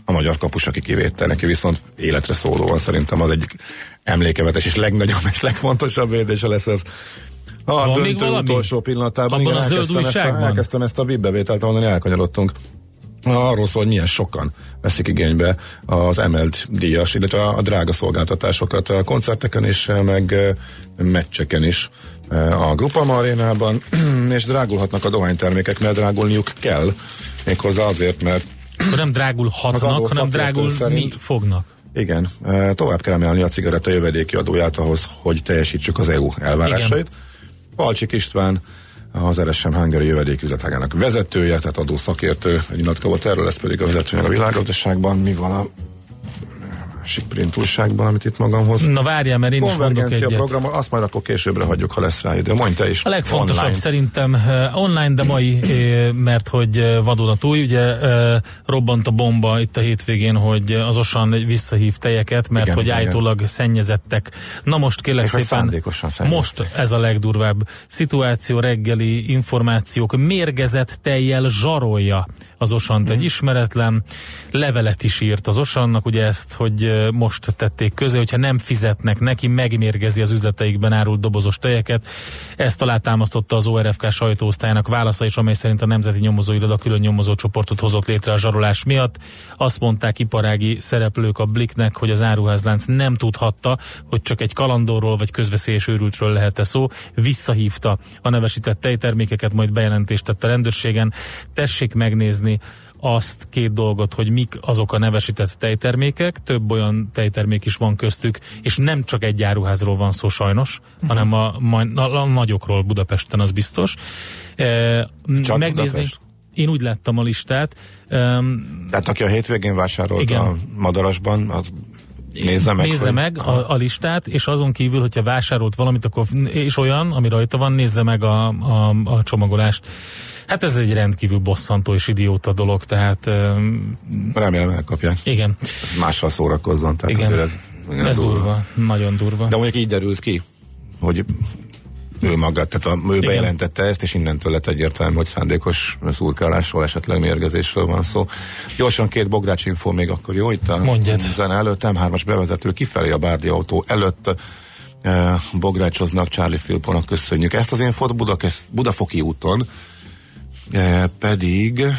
a magyar kapus, aki kivétel, neki viszont életre szólóan szerintem az egyik emlékevetes és legnagyobb és legfontosabb védése lesz ez. A Van döntő utolsó pillanatában. Abban zöld elkezdtem, ezt a, elkezdtem ezt a VIP bevételt, ahonnan elkanyarodtunk. Arról szól, hogy milyen sokan veszik igénybe az emelt díjas, illetve a, a drága szolgáltatásokat a koncerteken is, meg eh, meccseken is eh, a Grupama arénában, és drágulhatnak a dohánytermékek, mert drágulniuk kell, méghozzá azért, mert Akkor nem drágulhatnak, hanem drágulni szerint- fognak. igen, eh, tovább kell emelni a cigaretta jövedéki adóját ahhoz, hogy teljesítsük az EU elvárásait. Palcsik István, az RSM Hungary jövedéküzletágának vezetője, tehát adó szakértő, egy nyilatkozott erről, ez pedig a vezetője a világgazdaságban. Mi van a másik print újságban, amit itt magamhoz. Na várjál, mert én is mondok egyet. program, azt majd akkor későbbre hagyjuk, ha lesz rá idő. Mondj te is. A legfontosabb online. szerintem uh, online, de mai, uh, mert hogy uh, vadonatúj, ugye robbant a bomba itt a hétvégén, hogy az Osan visszahív tejeket, mert Igen, hogy igen. állítólag szennyezettek. Na most kérlek És szépen, most ez a legdurvább szituáció, reggeli információk, mérgezett tejjel zsarolja az Osant egy ismeretlen, levelet is írt az Osannak, ugye ezt, hogy most tették közé, hogyha nem fizetnek neki, megmérgezi az üzleteikben árult dobozos tejeket. Ezt alátámasztotta az ORFK sajtóosztályának válasza is, amely szerint a Nemzeti Nyomozóiroda külön nyomozócsoportot hozott létre a zsarolás miatt. Azt mondták iparági szereplők a Bliknek, hogy az áruházlánc nem tudhatta, hogy csak egy kalandorról vagy közveszélyes őrültről lehet-e szó. Visszahívta a nevesített tejtermékeket, majd bejelentést tett a rendőrségen. Tessék megnézni azt két dolgot, hogy mik azok a nevesített tejtermékek, több olyan tejtermék is van köztük, és nem csak egy áruházról van szó sajnos, uh-huh. hanem a, a, a, nagyokról Budapesten, az biztos. E, Csak megnézni, Budapest? én úgy láttam a listát, um, Tehát aki a hétvégén vásárolt Igen. a Madarasban, az nézze meg. nézze hogy- meg a, a listát, és azon kívül, hogyha vásárolt valamit, akkor és olyan, ami rajta van, nézze meg a, a, a csomagolást. Hát ez egy rendkívül bosszantó és idióta dolog, tehát um, Remélem elkapják. igen, Mással szórakozzon. Tehát Igen. azért ez, igen, ez durva, nagyon durva. De mondjuk így derült ki, hogy ő maga, tehát a, ő Igen. bejelentette ezt, és innentől lett egyértelmű, hogy szándékos szurkálásról, esetleg mérgezésről van szó. Gyorsan két bogrács info még akkor jó, itt a Mondjad. zene előtt, M3-as bevezető kifelé a Bárdi autó előtt eh, bográcsoznak, Charlie Philponak köszönjük. Ezt az infót Budakesz, Budafoki úton pedig eh,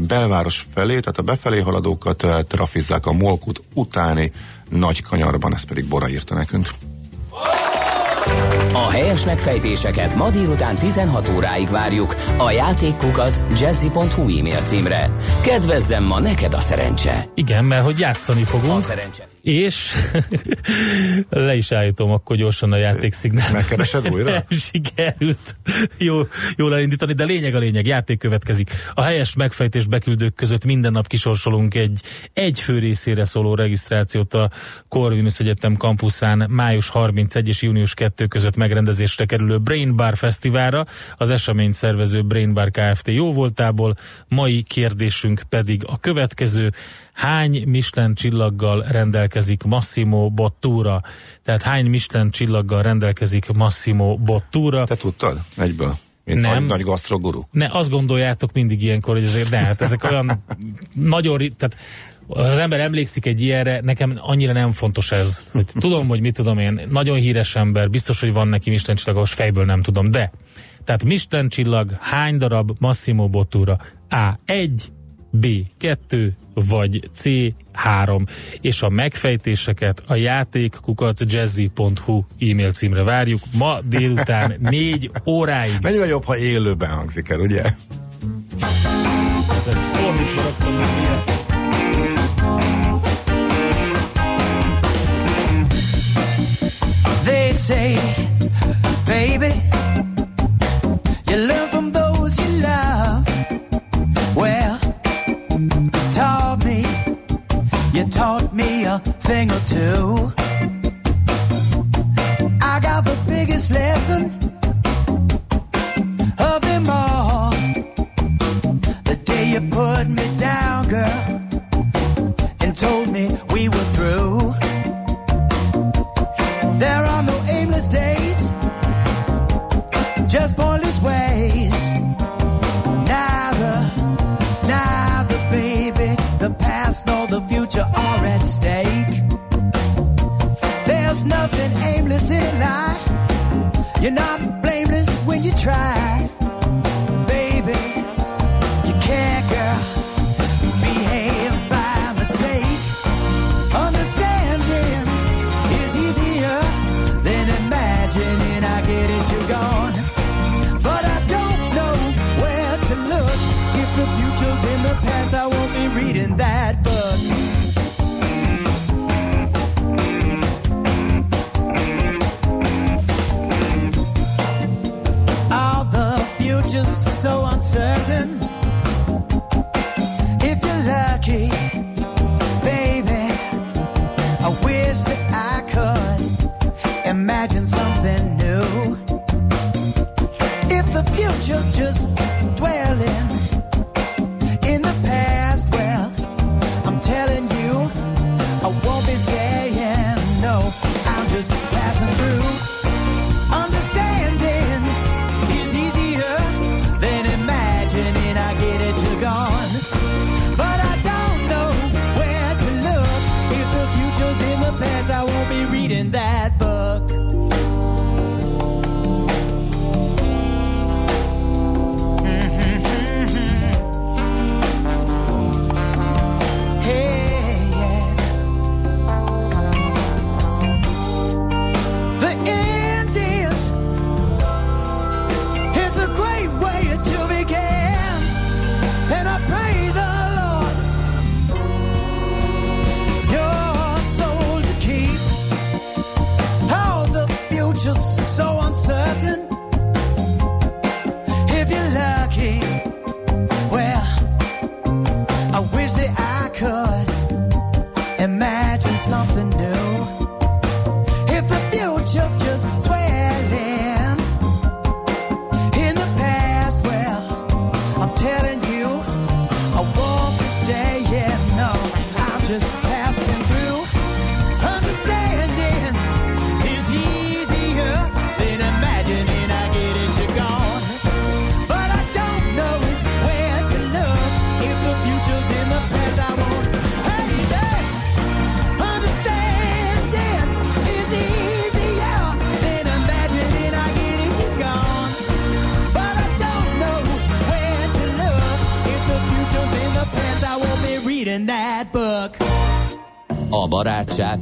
belváros felé, tehát a befelé haladókat eh, trafizzák a Molkut utáni nagy kanyarban, ezt pedig Bora írta nekünk. A helyes megfejtéseket ma délután 16 óráig várjuk a játékkukac jazzy.hu e-mail címre. Kedvezzem ma neked a szerencse! Igen, mert hogy játszani A fogunk, szerencse. És le is állítom akkor gyorsan a játékszignát. Megkeresed újra? Nem sikerült jó, jól elindítani, de lényeg a lényeg, játék következik. A helyes megfejtés beküldők között minden nap kisorsolunk egy egy fő részére szóló regisztrációt a Corvinus Egyetem kampuszán május 31 és június 2 között megrendezésre kerülő Brain Bar Fesztiválra. Az esemény szervező Brain Bar Kft. jó voltából. Mai kérdésünk pedig a következő. Hány Michelin csillaggal rendelkezik Massimo Bottura? Tehát hány Michelin csillaggal rendelkezik Massimo Bottura? Te tudtad? Egyből. Mint Nem. nagy, nagy gasztroguru. Ne, azt gondoljátok mindig ilyenkor, hogy ezek, ne, hát ezek olyan nagyon, tehát az ember emlékszik egy ilyenre, nekem annyira nem fontos ez. Hogy tudom, hogy mit tudom én, nagyon híres ember, biztos, hogy van neki Michelin csillagos, fejből nem tudom, de tehát Michelin csillag, hány darab Massimo Bottura? A. 1, B. 2, vagy C. 3. És a megfejtéseket a játékkukac jazzy.hu e-mail címre várjuk. Ma délután 4 óráig. Mennyivel jobb, ha élőben hangzik el, ugye? They say,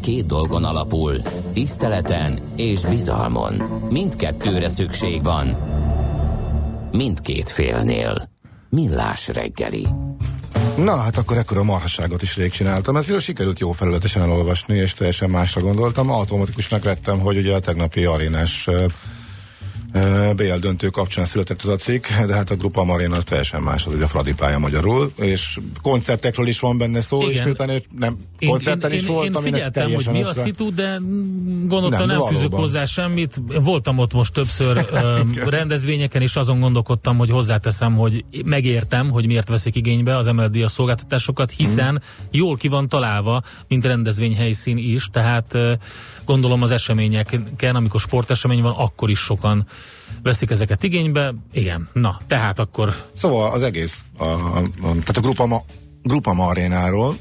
két dolgon alapul, tiszteleten és bizalmon. Mindkettőre szükség van. Mindkét félnél. Millás reggeli. Na, hát akkor ekkora marhaságot is rég csináltam. Ez jól sikerült jó felületesen elolvasni, és teljesen másra gondoltam. Automatikusnak vettem, hogy ugye a tegnapi arénás BL döntő kapcsán született ez a cikk, de hát a Grupa Marina az teljesen más, az ugye a Fradi pálya magyarul, és koncertekről is van benne szó, Igen. és miután én koncerten én, is én, voltam, én figyeltem, hogy mi a össze- szitu, de gondoltam Nem, nem, fűzök hozzá semmit. Voltam ott most többször rendezvényeken, és azon gondolkodtam, hogy hozzáteszem, hogy megértem, hogy miért veszik igénybe az MLD a szolgáltatásokat, hiszen Mhm. jól ki van találva, mint rendezvényhelyszín is, tehát gondolom az eseményeken, amikor sportesemény van, akkor is sokan veszik ezeket igénybe. Igen, na, tehát akkor Szóval az egész, a, a, a, tehát a Grupa, Ma, Grupa Ma arénáról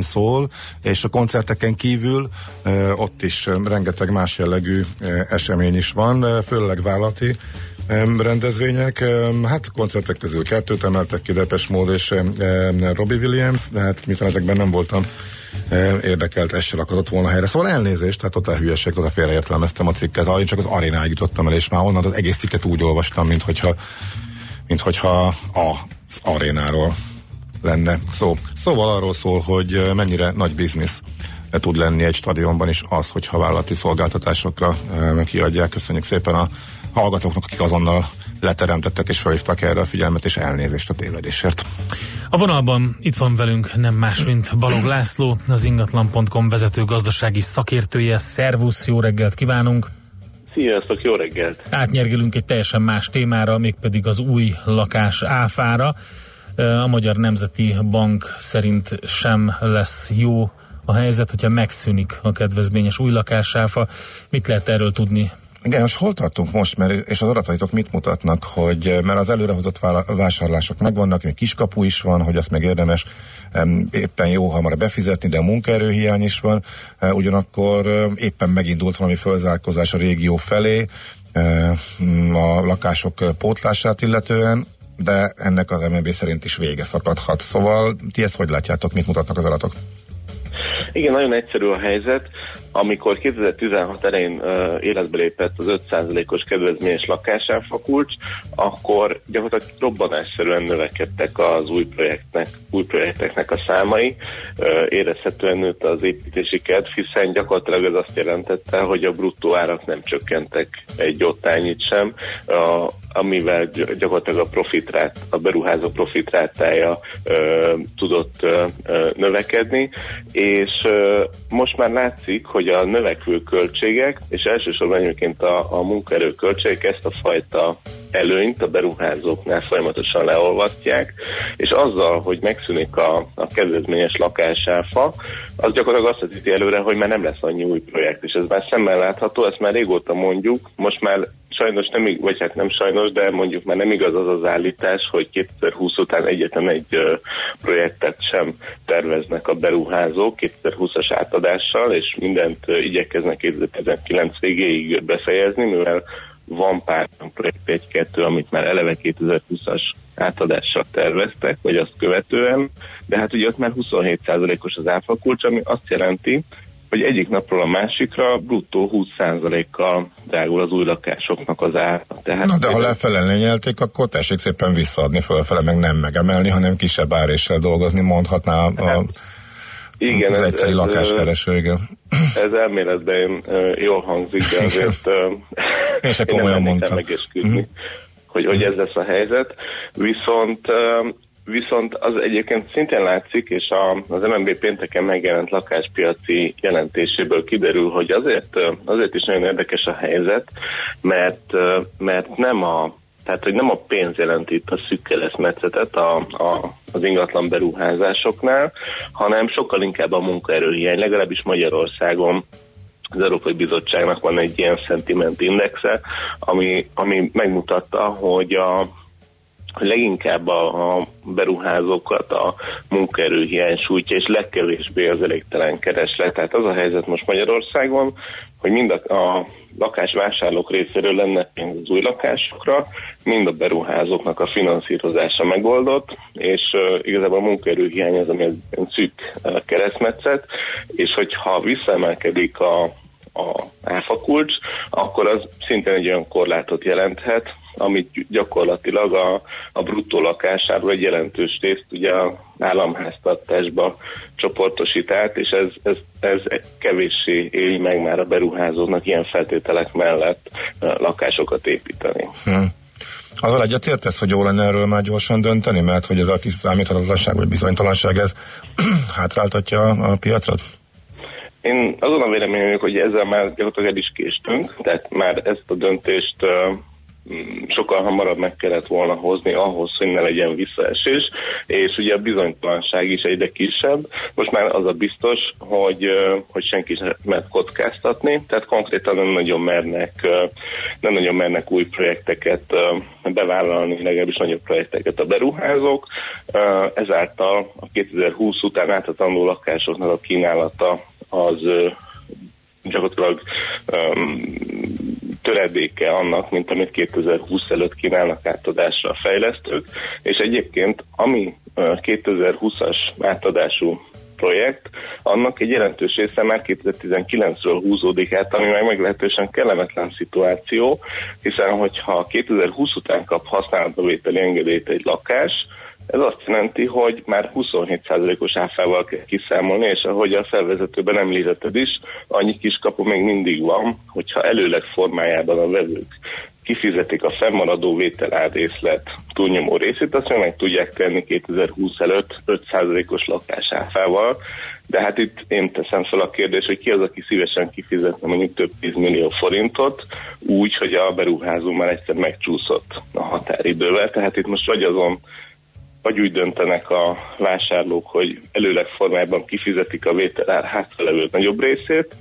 szól, és a koncerteken kívül ott is rengeteg más jellegű esemény is van, főleg vállalati ö, rendezvények. Hát koncertek közül kettőt emeltek ki, Depes Mód és Robbie Williams, de hát miután ezekben nem voltam érdekelt, ez se lakadott volna helyre. Szóval elnézést, tehát a hülyeség, ott a félreértelmeztem a cikket, ha én csak az arénáig jutottam el, és már onnan az egész cikket úgy olvastam, mint hogyha mint hogyha az arénáról lenne szó. Szóval arról szól, hogy mennyire nagy biznisz ö, tud lenni egy stadionban is az, hogyha vállalati szolgáltatásokra ö, kiadják. Köszönjük szépen a hallgatóknak, akik azonnal leteremtettek és felhívtak erre a figyelmet, és elnézést a tévedésért. A vonalban itt van velünk nem más, mint Balog László, az ingatlan.com vezető gazdasági szakértője. Szervusz, jó reggelt kívánunk! Sziasztok, jó reggelt! Átnyergélünk egy teljesen más témára, mégpedig az új lakás áfára. A Magyar Nemzeti Bank szerint sem lesz jó a helyzet, hogyha megszűnik a kedvezményes új lakásáfa. Mit lehet erről tudni? Igen, most hol tartunk most, mert, és az adataitok mit mutatnak, hogy mert az előrehozott vásárlások megvannak, még kiskapu is van, hogy azt meg érdemes em, éppen jó hamar befizetni, de munkaerőhiány is van, ugyanakkor éppen megindult valami fölzárkózás a régió felé, a lakások pótlását illetően, de ennek az MNB szerint is vége szakadhat. Szóval ti ezt hogy látjátok, mit mutatnak az adatok? Igen, nagyon egyszerű a helyzet. Amikor 2016 elején uh, életbe lépett az 5%-os kedvezményes lakásáfa kulcs, akkor gyakorlatilag robbanásszerűen növekedtek az új, projektnek, új projekteknek a számai. Uh, érezhetően nőtt az építési kedv, hiszen gyakorlatilag ez azt jelentette, hogy a bruttó árak nem csökkentek egy ottányit sem, uh, amivel gy- gyakorlatilag a profitrát, a beruházó profitrátája ö, tudott ö, növekedni, és ö, most már látszik, hogy a növekvő költségek, és elsősorban egyébként a, a munkaerő költségek ezt a fajta előnyt a beruházóknál folyamatosan leolvasztják, és azzal, hogy megszűnik a, a kedvezményes lakásáfa, az gyakorlatilag azt vetíti előre, hogy már nem lesz annyi új projekt, és ez már szemmel látható, ezt már régóta mondjuk, most már sajnos nem, vagy hát nem sajnos, de mondjuk már nem igaz az az állítás, hogy 2020 után egyetlen egy projektet sem terveznek a beruházók 2020-as átadással, és mindent igyekeznek 2019 végéig befejezni, mivel van pár projekt, egy-kettő, amit már eleve 2020-as átadással terveztek, vagy azt követően, de hát ugye ott már 27%-os az áfa kulcs, ami azt jelenti, hogy egyik napról a másikra bruttó 20%-kal drágul az új lakásoknak az ára. Tehát Na de ha lefele lényelték, akkor tessék szépen visszaadni fölfele, meg nem megemelni, hanem kisebb áréssel dolgozni, mondhatná a, Hát, igen, az ez- egyszerű ez, lakáskereső, igen. Ez elméletben ö, jól hangzik, de azért Én se nem komolyan mernék mondtam. rá megesküdni, hogy, hogy ez lesz a helyzet. Viszont Viszont az egyébként szintén látszik, és a, az MNB pénteken megjelent lakáspiaci jelentéséből kiderül, hogy azért, azért is nagyon érdekes a helyzet, mert, mert nem a tehát, hogy nem a pénz jelenti itt a szűk keresztmetszetet a, a, az ingatlan beruházásoknál, hanem sokkal inkább a munkaerőhiány, legalábbis Magyarországon az Európai Bizottságnak van egy ilyen sentiment indexe, ami, ami megmutatta, hogy a hogy leginkább a, a beruházókat a munkaerőhiány sújtja, és legkevésbé az elégtelen kereslet. Tehát az a helyzet most Magyarországon, hogy mind a, a lakásvásárlók részéről lenne pénz az új lakásokra, mind a beruházóknak a finanszírozása megoldott, és uh, igazából a munkaerőhiány az, ami egy szűk uh, keresztmetszet, és hogyha visszaemelkedik a, a áfakulcs, akkor az szintén egy olyan korlátot jelenthet, amit gyakorlatilag a, a bruttó lakásáról egy jelentős részt ugye a államháztartásba csoportosít át, és ez, ez, ez kevéssé éli meg már a beruházónak ilyen feltételek mellett lakásokat építeni. Hm. Azzal egyetértesz, hogy jó lenne erről már gyorsan dönteni, mert hogy ez a kis számíthatatlanság vagy bizonytalanság ez hátráltatja a piacot? Én azon a véleményem hogy ezzel már gyakorlatilag el is késtünk, tehát már ezt a döntést sokkal hamarabb meg kellett volna hozni ahhoz, hogy ne legyen visszaesés, és ugye a bizonytalanság is egyre kisebb. Most már az a biztos, hogy, hogy senki sem mert kockáztatni, tehát konkrétan nem nagyon mernek, nem nagyon mernek új projekteket bevállalni, legalábbis nagyobb projekteket a beruházók. Uh, Ezáltal a 2020 után átadandó lakásoknak a kínálata az gyakorlatilag um, töredéke annak, mint amit 2020 előtt kínálnak átadásra a fejlesztők, és egyébként ami ö, 2020-as átadású projekt, annak egy jelentős része már 2019-ről húzódik át, ami meg meglehetősen kellemetlen szituáció, hiszen hogyha 2020 után kap használatbevételi engedélyt egy lakás, ez azt jelenti, hogy már 27%-os áfával kell kiszámolni, és ahogy a felvezetőben említetted is, annyi kiskapu még mindig van, hogyha előleg formájában a vevők kifizetik a fennmaradó vételárrészlet túlnyomó részét, azt meg tudják tenni 2020 előtt 5%-os lakásáfával, de hát itt én teszem fel a kérdést, hogy ki az, aki szívesen kifizetne mondjuk több 10 millió forintot, úgy, hogy a beruházó már egyszer megcsúszott a határidővel, tehát itt most vagy azon vagy úgy döntenek a vásárlók, hogy előleg formájában kifizetik a vételár hátralevő nagyobb részét,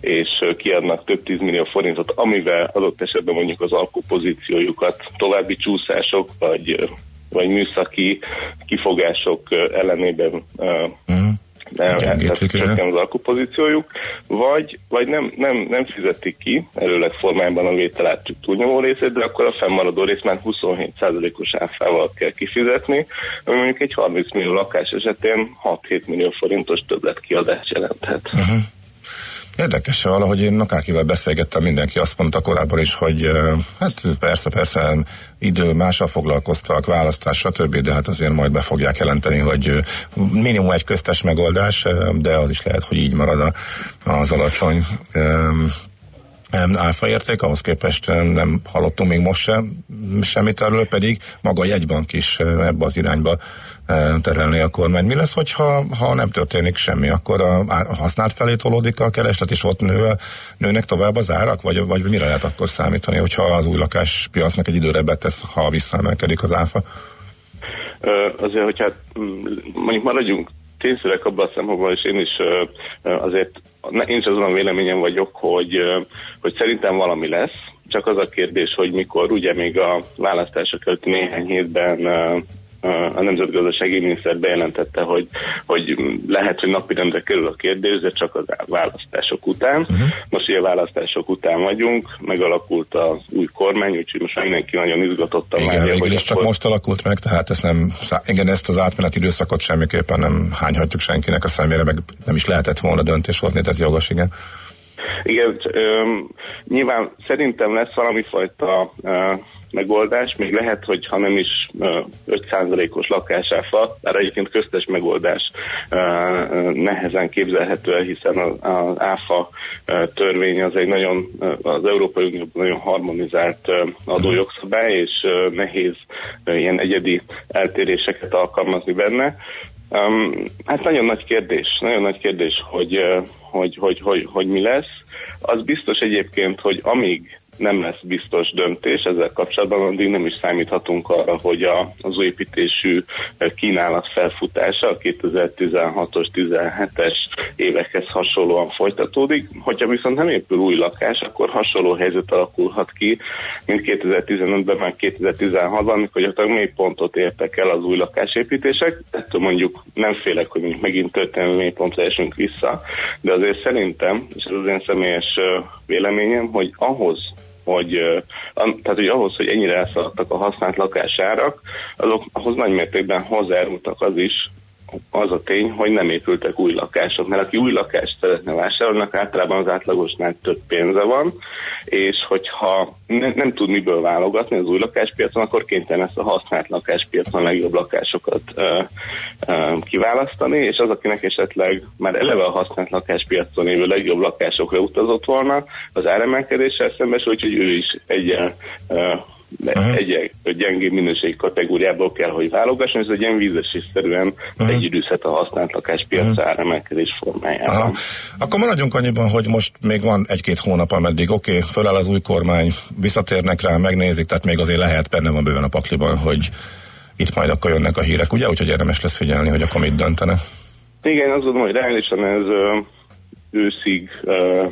és kiadnak több tízmillió forintot, amivel adott esetben mondjuk az alkupozíciójukat további csúszások, vagy, vagy műszaki kifogások ellenében Mm. Csökken az alkupozíciójuk, vagy, vagy nem, nem, nem fizetik ki előleg formájában a vételát túlnyomó részét, de akkor a fennmaradó rész már 27%-os áfával kell kifizetni, ami mondjuk egy 30 millió lakás esetén 6-7 millió forintos többletkiadást jelenthet. Uh-huh. Érdekes valahogy én akárkivel beszélgettem, mindenki azt mondta korábban is, hogy hát persze, persze idő, mással foglalkoztak, választás, stb., de hát azért majd be fogják jelenteni, hogy minimum egy köztes megoldás, de az is lehet, hogy így marad az alacsony áfa érték, ahhoz képest nem hallottunk még most sem semmit erről, pedig maga a jegybank is ebbe az irányba terelni a kormány. Mi lesz, hogyha ha nem történik semmi, akkor a, a használt felé tolódik a kereslet, és ott nő, nőnek tovább az árak, vagy, vagy mire lehet akkor számítani, hogyha az új lakáspiacnak egy időre betesz, ha visszaemelkedik az áfa? Azért, hogyha mondjuk maradjunk tényszerűek abban a szempontból, és én is azért én is azon a véleményem vagyok, hogy, hogy szerintem valami lesz, csak az a kérdés, hogy mikor, ugye még a választások előtt néhány hétben a nemzetgazdasági miniszter bejelentette, hogy, hogy lehet, hogy napirendre kerül a kérdés, de csak az választások után. Uh-huh. Most ugye választások után vagyunk, megalakult az új kormány, úgyhogy most mindenki nagyon izgatottan Igen, várja, végül is csak akkor... most alakult meg, tehát ezt nem, igen, ezt az átmeneti időszakot semmiképpen nem hányhatjuk senkinek a szemére, meg nem is lehetett volna döntés hozni, tehát jogos, igen. Igen, öm, nyilván szerintem lesz valami fajta ö, megoldás, még lehet, hogy ha nem is 5%-os lakásáfa, bár egyébként köztes megoldás nehezen képzelhető el, hiszen az áfa törvény az egy nagyon, az Európai Unióban nagyon harmonizált adójogszabály, és nehéz ilyen egyedi eltéréseket alkalmazni benne. Um, hát nagyon nagy kérdés, nagyon nagy kérdés, hogy, hogy, hogy, hogy, hogy mi lesz. Az biztos egyébként, hogy amíg nem lesz biztos döntés ezzel kapcsolatban, addig nem is számíthatunk arra, hogy a, az építésű kínálat felfutása a 2016-os, 17-es évekhez hasonlóan folytatódik. Hogyha viszont nem épül új lakás, akkor hasonló helyzet alakulhat ki, mint 2015-ben, meg 2016-ban, amikor gyakorlatilag mélypontot értek el az új lakásépítések. Ettől mondjuk nem félek, hogy megint történelmi mélypontra esünk vissza, de azért szerintem, és ez az én személyes ö, véleményem, hogy ahhoz, hogy, tehát, hogy ahhoz, hogy ennyire elszaladtak a használt lakásárak, azok, ahhoz nagy mértékben hozzájárultak az is, az a tény, hogy nem épültek új lakások, mert aki új lakást szeretne vásárolni, általában az átlagosnál több pénze van, és hogyha ne, nem tud miből válogatni az új lakáspiacon, akkor kénytelen lesz a használt lakáspiacon legjobb lakásokat ö, ö, kiválasztani, és az, akinek esetleg már eleve a használt lakáspiacon lévő legjobb lakásokra utazott volna, az áremelkedéssel szembesül, úgyhogy ő is egyen ö, uh-huh. egy gyengébb minőségi kategóriából kell, hogy válogasson, ez egy ilyen vízesésszerűen uh-huh. egyidőzhet a használt lakáspiac uh-huh. áremelkedés formájában. Aha. Akkor maradjunk annyiban, hogy most még van egy-két hónap, ameddig oké, okay, föláll az új kormány, visszatérnek rá, megnézik, tehát még azért lehet, benne van bőven a pakliban, hogy itt majd akkor jönnek a hírek, ugye? Úgyhogy érdemes lesz figyelni, hogy akkor mit döntene. Igen, azt gondolom, hogy reálisan ez őszig, ö,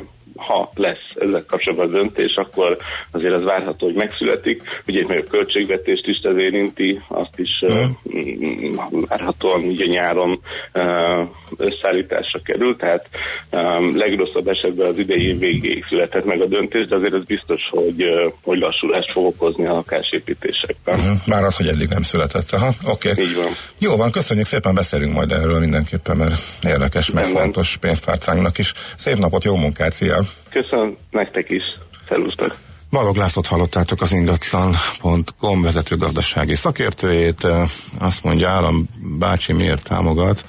ha lesz ezzel kapcsolatban döntés, akkor azért az várható, hogy megszületik. Ugye még a költségvetést is ez érinti, azt is mm. várhatóan ugye nyáron ö, összeállításra kerül, tehát um, legrosszabb esetben az idei év végéig született meg a döntés, de azért ez biztos, hogy, ö, hogy lassulást fog okozni a lakásépítésekben. Uh-huh. Már az, hogy eddig nem született. Aha, oké. Okay. Így van. Jó van, köszönjük szépen, beszélünk majd erről mindenképpen, mert érdekes, meg Rendben. fontos pénztárcánknak is. Szép napot, jó munkát, szia! Köszönöm nektek is. Szervusztok! Balog Lászlót hallottátok az ingatlan.com vezető gazdasági szakértőjét. Azt mondja, állam bácsi miért támogat.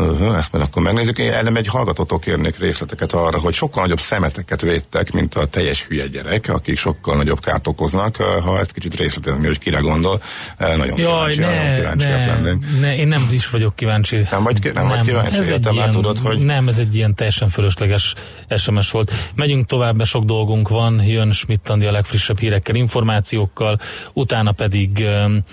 Uh, ezt majd akkor megnézzük. Én ellen egy hallgatótól kérnék részleteket arra, hogy sokkal nagyobb szemeteket védtek, mint a teljes hülye gyerek, akik sokkal nagyobb kárt okoznak. Ha ezt kicsit részletezni, hogy kire gondol, nagyon Jaj, kíváncsi, ne, kíváncsiak ne, ne, én nem is vagyok kíváncsi. Nem vagy, ki- nem vagy kíváncsi, ez egy már ilyen, tudod, hogy... Nem, ez egy ilyen teljesen fölösleges SMS volt. Megyünk tovább, mert sok dolgunk van, jön Schmidt a legfrissebb hírekkel, információkkal, utána pedig um,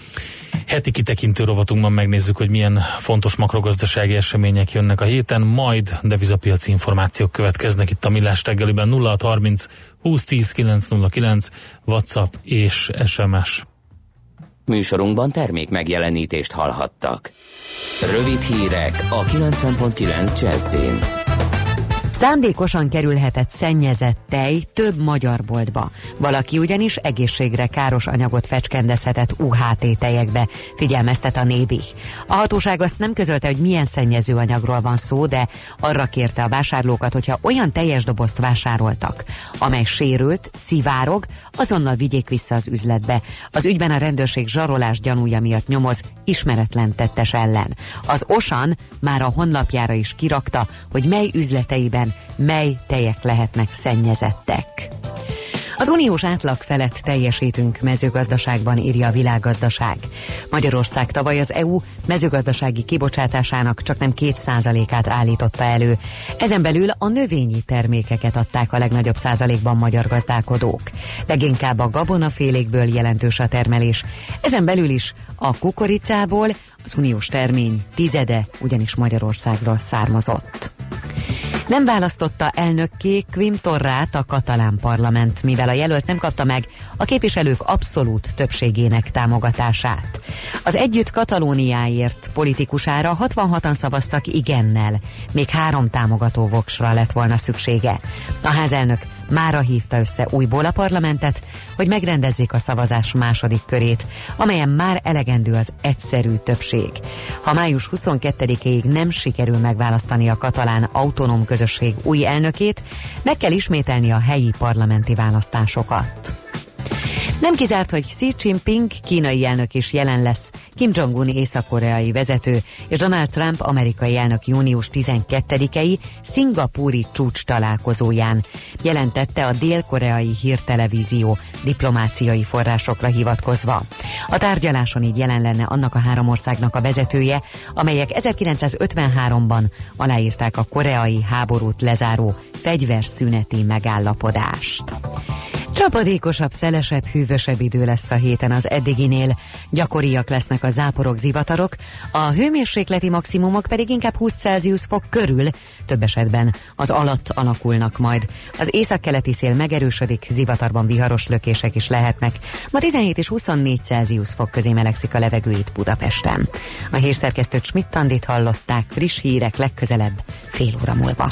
heti kitekintő rovatunkban megnézzük, hogy milyen fontos makrogazdasági események jönnek a héten, majd devizapiaci információk következnek itt a Millás reggeliben 0630 2010 909 WhatsApp és SMS. Műsorunkban termék megjelenítést hallhattak. Rövid hírek a 90.9 Jazzin. Szándékosan kerülhetett szennyezett tej több magyar boltba. Valaki ugyanis egészségre káros anyagot fecskendezhetett UHT tejekbe, figyelmeztet a Nébi. A hatóság azt nem közölte, hogy milyen szennyező anyagról van szó, de arra kérte a vásárlókat, hogyha olyan teljes dobozt vásároltak, amely sérült, szivárog, azonnal vigyék vissza az üzletbe. Az ügyben a rendőrség zsarolás gyanúja miatt nyomoz ismeretlen tettes ellen. Az Osan már a honlapjára is kirakta, hogy mely üzleteiben mely tejek lehetnek szennyezettek. Az uniós átlag felett teljesítünk mezőgazdaságban, írja a világgazdaság. Magyarország tavaly az EU mezőgazdasági kibocsátásának csak nem 2%-át állította elő. Ezen belül a növényi termékeket adták a legnagyobb százalékban magyar gazdálkodók. Leginkább a gabonafélékből jelentős a termelés. Ezen belül is a kukoricából az uniós termény tizede ugyanis Magyarországról származott. Nem választotta elnökké Quim Torrát a katalán parlament, mivel a jelölt nem kapta meg a képviselők abszolút többségének támogatását. Az együtt Katalóniáért politikusára 66-an szavaztak igennel, még három támogató voksra lett volna szüksége. A házelnök mára hívta össze újból a parlamentet, hogy megrendezzék a szavazás második körét, amelyen már elegendő az egyszerű többség. Ha május 22-ig nem sikerül megválasztani a katalán autonóm közösség új elnökét, meg kell ismételni a helyi parlamenti választásokat. Nem kizárt, hogy Xi Jinping kínai elnök is jelen lesz, Kim Jong-un észak-koreai vezető és Donald Trump amerikai elnök június 12-i szingapúri csúcs találkozóján, jelentette a dél-koreai hírtelevízió diplomáciai forrásokra hivatkozva. A tárgyaláson így jelen lenne annak a három országnak a vezetője, amelyek 1953-ban aláírták a koreai háborút lezáró fegyverszüneti megállapodást. Csapadékosabb, szelesebb, hűvösebb idő lesz a héten az eddiginél. Gyakoriak lesznek a záporok, zivatarok, a hőmérsékleti maximumok pedig inkább 20 Celsius fok körül, több esetben az alatt alakulnak majd. Az északkeleti szél megerősödik, zivatarban viharos lökések is lehetnek. Ma 17 és 24 Celsius fok közé melegszik a levegő itt Budapesten. A hírszerkesztőt Schmidt-Tandit hallották, friss hírek legközelebb, fél óra múlva.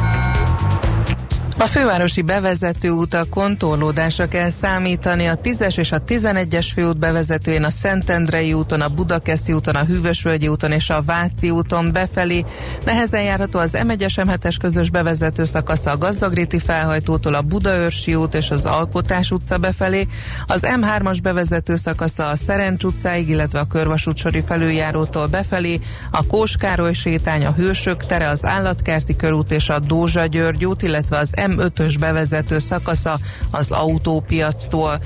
A fővárosi bevezető utakon torlódásra kell számítani. A 10-es és a 11-es főút bevezetőjén, a Szentendrei úton, a Budakeszi úton, a Hűvösvölgyi úton és a Váci úton befelé. Nehezen járható az M1-es M7-es közös bevezető szakasza a Gazdagréti felhajtótól a Budaörsi út és az Alkotás utca befelé, az M3-as bevezető szakasza a Szerencs utcáig, illetve a Körvasútsori felüljárótól befelé, a Kóskároly sétány, a Hősök tere, az Állatkerti körút és a Dózsa György út, illetve az M5-ös bevezető szakasza az autópiactól.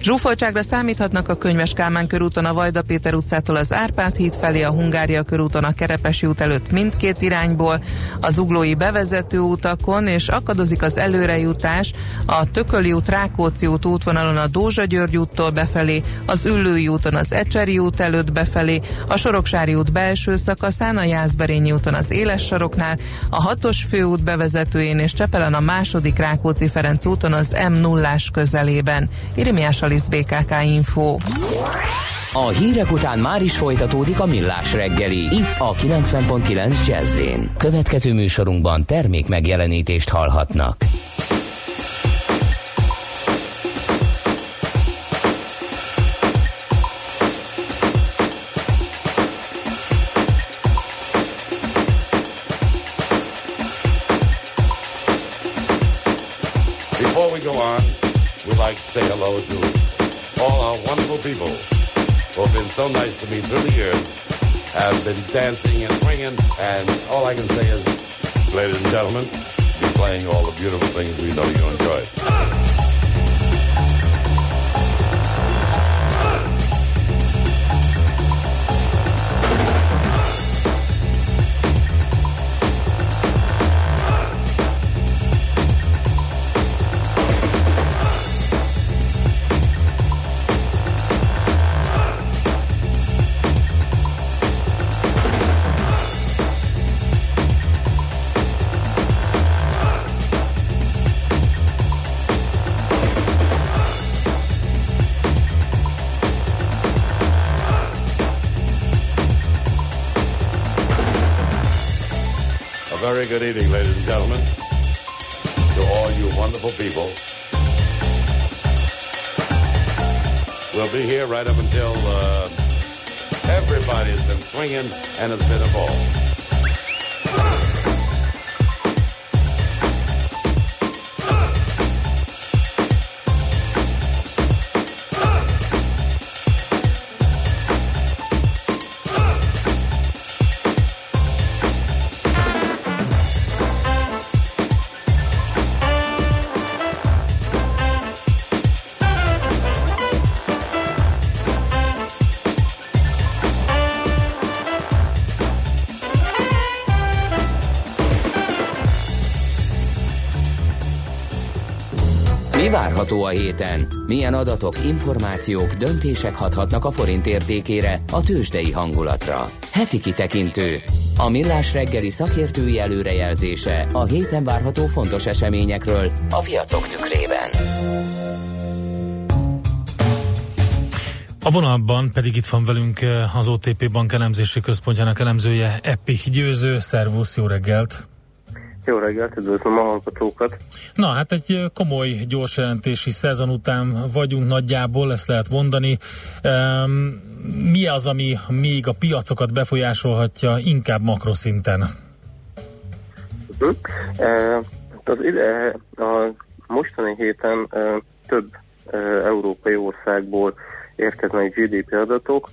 Zsúfoltságra számíthatnak a Könyves Kálmán körúton a Vajda Péter utcától az Árpád híd felé, a Hungária körúton a Kerepesi út előtt mindkét irányból, az Uglói bevezető utakon, és akadozik az előrejutás a Tököli út, Rákóczi út útvonalon a Dózsa György úttól befelé, az Üllői úton az Ecseri út előtt befelé, a Soroksári út belső szakaszán, a Jászberényi úton az Éles saroknál, a hatos főút bevezetőjén és Csepelen a második Rákóczi Ferenc úton az m 0 közelében. Irimiás Alisz BKK Info. A hírek után már is folytatódik a millás reggeli, itt a 90.9 jazz Következő műsorunkban termék megjelenítést hallhatnak. Hello to all our wonderful people who have been so nice to me through the years, have been dancing and swinging, and all I can say is, ladies and gentlemen, be playing all the beautiful things we know you enjoy. Right up until uh, everybody's been swinging and it's been a ball. Várható a héten? Milyen adatok, információk, döntések hathatnak a forint értékére, a tőzsdei hangulatra? Heti kitekintő. A millás reggeli szakértői előrejelzése a héten várható fontos eseményekről a piacok tükrében. A vonalban pedig itt van velünk eh, az OTP Bank elemzési központjának elemzője Epi Győző. Szervusz, jó reggelt! Jó reggelt, üdvözlöm a hallgatókat. Na, hát egy komoly gyors jelentési szezon után vagyunk nagyjából, ezt lehet mondani. Mi az, ami még a piacokat befolyásolhatja inkább makroszinten? Uh-huh. Az ide, a mostani héten e, több e, európai országból érkeznek GDP adatok,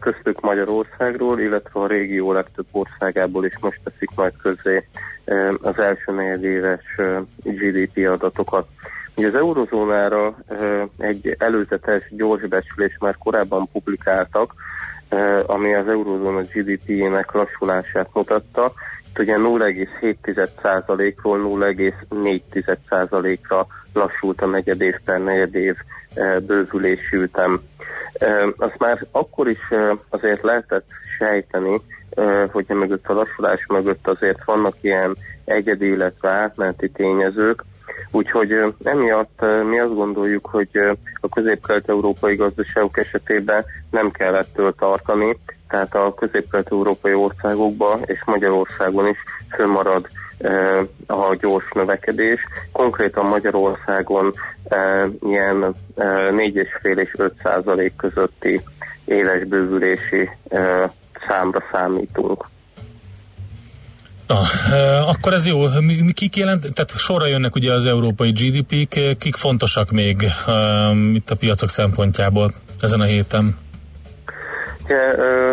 köztük Magyarországról, illetve a régió legtöbb országából is most teszik majd közzé e, az első negyedéves e, GDP adatokat. Ugye az eurozónára e, egy előzetes gyors becslés már korábban publikáltak, ami az eurozóna GDP-jének lassulását mutatta, ugye 0,7%-ról 0,4%-ra lassult a negyed év per negyed év eh, bővülési ütem. Eh, Azt már akkor is eh, azért lehetett sejteni, hogy a mögött a lassulás mögött azért vannak ilyen egyedi, illetve átmeneti tényezők, Úgyhogy emiatt mi azt gondoljuk, hogy a közép-kelet-európai gazdaságok esetében nem kell ettől tartani, tehát a közép-kelet-európai országokban és Magyarországon is fölmarad ö, a gyors növekedés. Konkrétan Magyarországon ö, ilyen ö, 4,5 és 5 százalék közötti éles bővülési számra számítunk. Eh, akkor ez jó. Kik jelent, tehát sorra jönnek ugye az európai GDP-k, kik fontosak még itt a piacok szempontjából ezen a héten? Ö,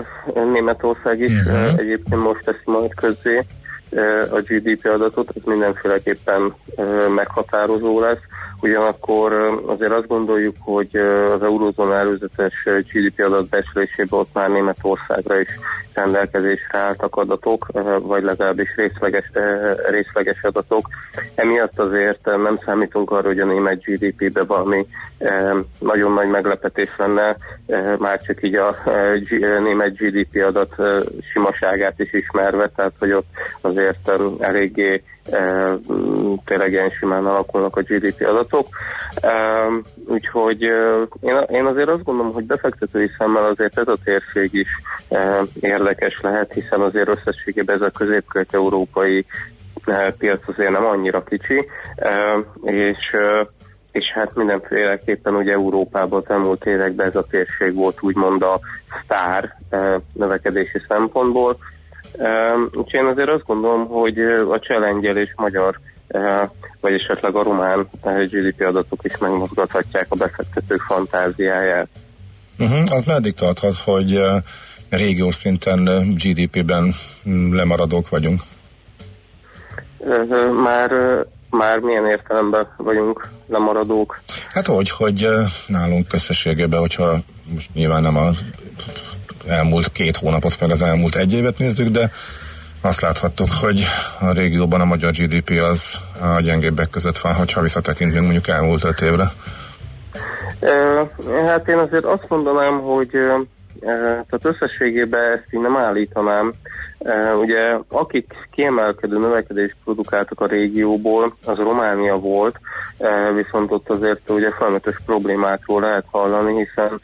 Németország is uh-huh. egyébként most teszi majd közzé a GDP adatot, ez mindenféleképpen meghatározó lesz. Ugyanakkor azért azt gondoljuk, hogy az eurozóna előzetes GDP adat becslésében ott már Németországra is rendelkezésre álltak adatok, vagy legalábbis részleges, részleges adatok. Emiatt azért nem számítunk arra, hogy a német GDP-be valami nagyon nagy meglepetés lenne, már csak így a német GDP adat simaságát is ismerve, tehát hogy ott azért eléggé tényleg ilyen simán alakulnak a GDP adatok. Ö, Úgyhogy ö, én, azért azt gondolom, hogy befektetői szemmel azért ez a térség is érdekes lehet, hiszen azért összességében ez a közép-kelet-európai piac azért nem annyira kicsi, és és hát mindenféleképpen ugye Európában az elmúlt években ez a térség volt úgymond a sztár növekedési szempontból. Eh, Úgyhogy én azért azt gondolom, hogy eh, a cselengyelés magyar eh, vagy esetleg a román eh, GDP adatok is megmozgathatják a befektetők fantáziáját. Uh-huh. Az meddig tarthat, hogy uh, régiós szinten GDP-ben mm, lemaradók vagyunk? Már, már milyen értelemben vagyunk lemaradók? Hát hogy, hogy nálunk összességében, hogyha most nyilván nem az elmúlt két hónapot, meg az elmúlt egy évet nézzük, de azt láthattuk, hogy a régióban a magyar GDP az a gyengébbek között van, hogyha visszatekintünk mondjuk elmúlt öt évre. Hát én azért azt mondanám, hogy tehát összességében ezt így nem állítanám. Ugye akik kiemelkedő növekedést produkáltak a régióból, az Románia volt, viszont ott azért ugye folyamatos problémákról lehet hallani, hiszen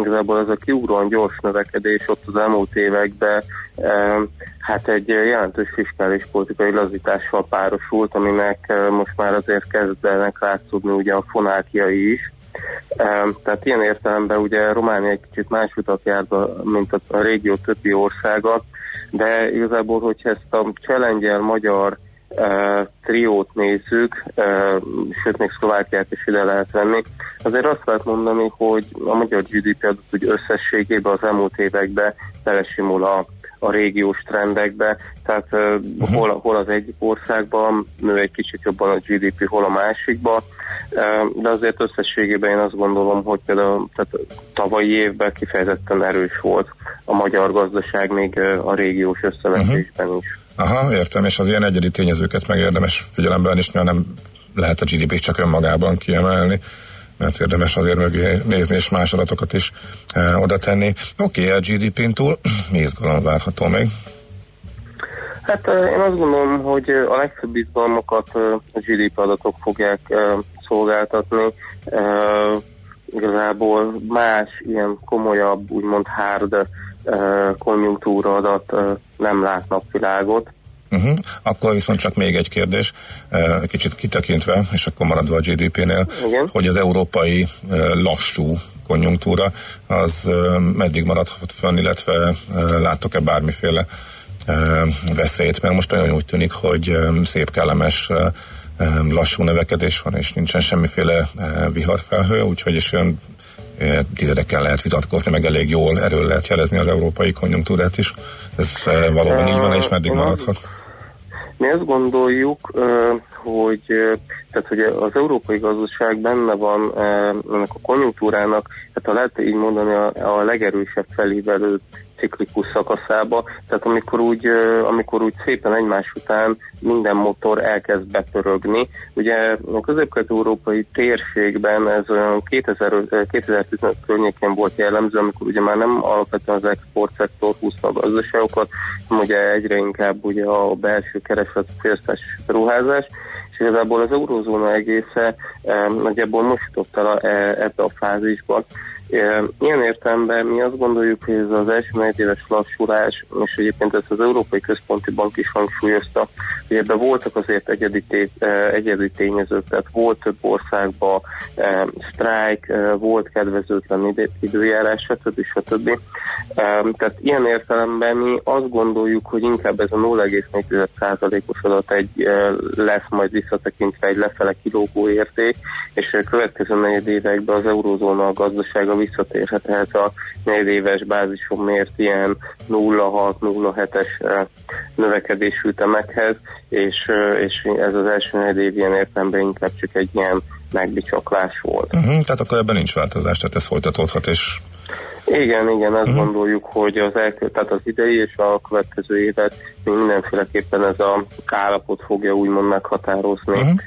igazából ez a kiugróan gyors növekedés ott az elmúlt években hát egy jelentős fiskális politikai lazítással párosult, aminek most már azért kezdenek látszódni ugye a fonákjai is. Tehát ilyen értelemben ugye Románia egy kicsit más utat jár, mint a, régió többi országa, de igazából, hogyha ezt a challenge magyar uh, triót nézzük, uh, sőt még Szlovákiát is ide lehet venni, azért azt lehet mondani, hogy a magyar GDP adat úgy összességében az elmúlt években belesimul a a régiós trendekbe, tehát uh, hol, hol az egyik országban nő egy kicsit jobban a GDP, hol a másikban, uh, de azért összességében én azt gondolom, hogy például tehát tavalyi évben kifejezetten erős volt a magyar gazdaság még a régiós összevetésben is. Aha, értem, és az ilyen egyedi tényezőket meg érdemes figyelembe venni, és nyilván nem lehet a GDP-t csak önmagában kiemelni, mert érdemes azért mögé nézni, és más adatokat is e, oda tenni. Oké, okay, a GDP-n túl mi izgalom várható még? Hát uh, én azt gondolom, hogy a legfőbb izgalmakat uh, a GDP adatok fogják uh, szolgáltatni. Igazából más ilyen komolyabb, úgymond hard konjunktúra adat nem lát napvilágot. Uh-huh. Akkor viszont csak még egy kérdés, uh, kicsit kitekintve, és akkor maradva a GDP-nél, Igen. hogy az európai uh, lassú konjunktúra az uh, meddig maradhat fönn, illetve láttok-e bármiféle veszélyt, mert most olyan úgy tűnik, hogy szép kellemes lassú növekedés van, és nincsen semmiféle viharfelhő, úgyhogy is olyan tizedekkel lehet vitatkozni, meg elég jól erről lehet jelezni az európai konjunktúrát is. Ez valóban így van, és meddig maradhat? Mi azt gondoljuk, hogy tehát hogy az európai gazdaság benne van ennek a konjunktúrának, hát ha lehet így mondani, a, a legerősebb felívelő ciklikus szakaszába, tehát amikor úgy, amikor úgy szépen egymás után minden motor elkezd bepörögni. Ugye a közép-kelet-európai térségben ez olyan 2000, ö, 2015 környékén volt jellemző, amikor ugye már nem alapvetően az export szektor húzta a gazdaságokat, hanem ugye egyre inkább ugye a belső kereslet, fogyasztás és beruházás, és igazából az eurózóna egésze nagyjából most jutott el e, ebbe a fázisba. Ilyen értelemben mi azt gondoljuk, hogy ez az első negyedéves lassulás, és egyébként ezt az Európai Központi Bank is hangsúlyozta, hogy ebben voltak azért egyedi, té, e, egyedi tényezők, tehát volt több országban e, sztrájk, e, volt kedvezőtlen időjárás, stb. stb. E, Tehát ilyen értelemben mi azt gondoljuk, hogy inkább ez a 0,4%-os adat egy e, lesz majd visszatekintve egy lefele kilógó érték, és a következő negyed években az eurózóna a gazdasága visszatérhet ehhez a negyedéves bázison mért ilyen 0,6-0,7-es eh, növekedésű ütemekhez, és, és ez az első negyed év ilyen értelemben inkább csak egy ilyen megbicsaklás volt. Uh-huh, tehát akkor ebben nincs változás, tehát ez folytatódhat, és Igen, igen, azt uh-huh. gondoljuk, hogy az elkö, tehát az idei és a következő évet mindenféleképpen ez a állapot fogja úgymond meghatározni uh-huh.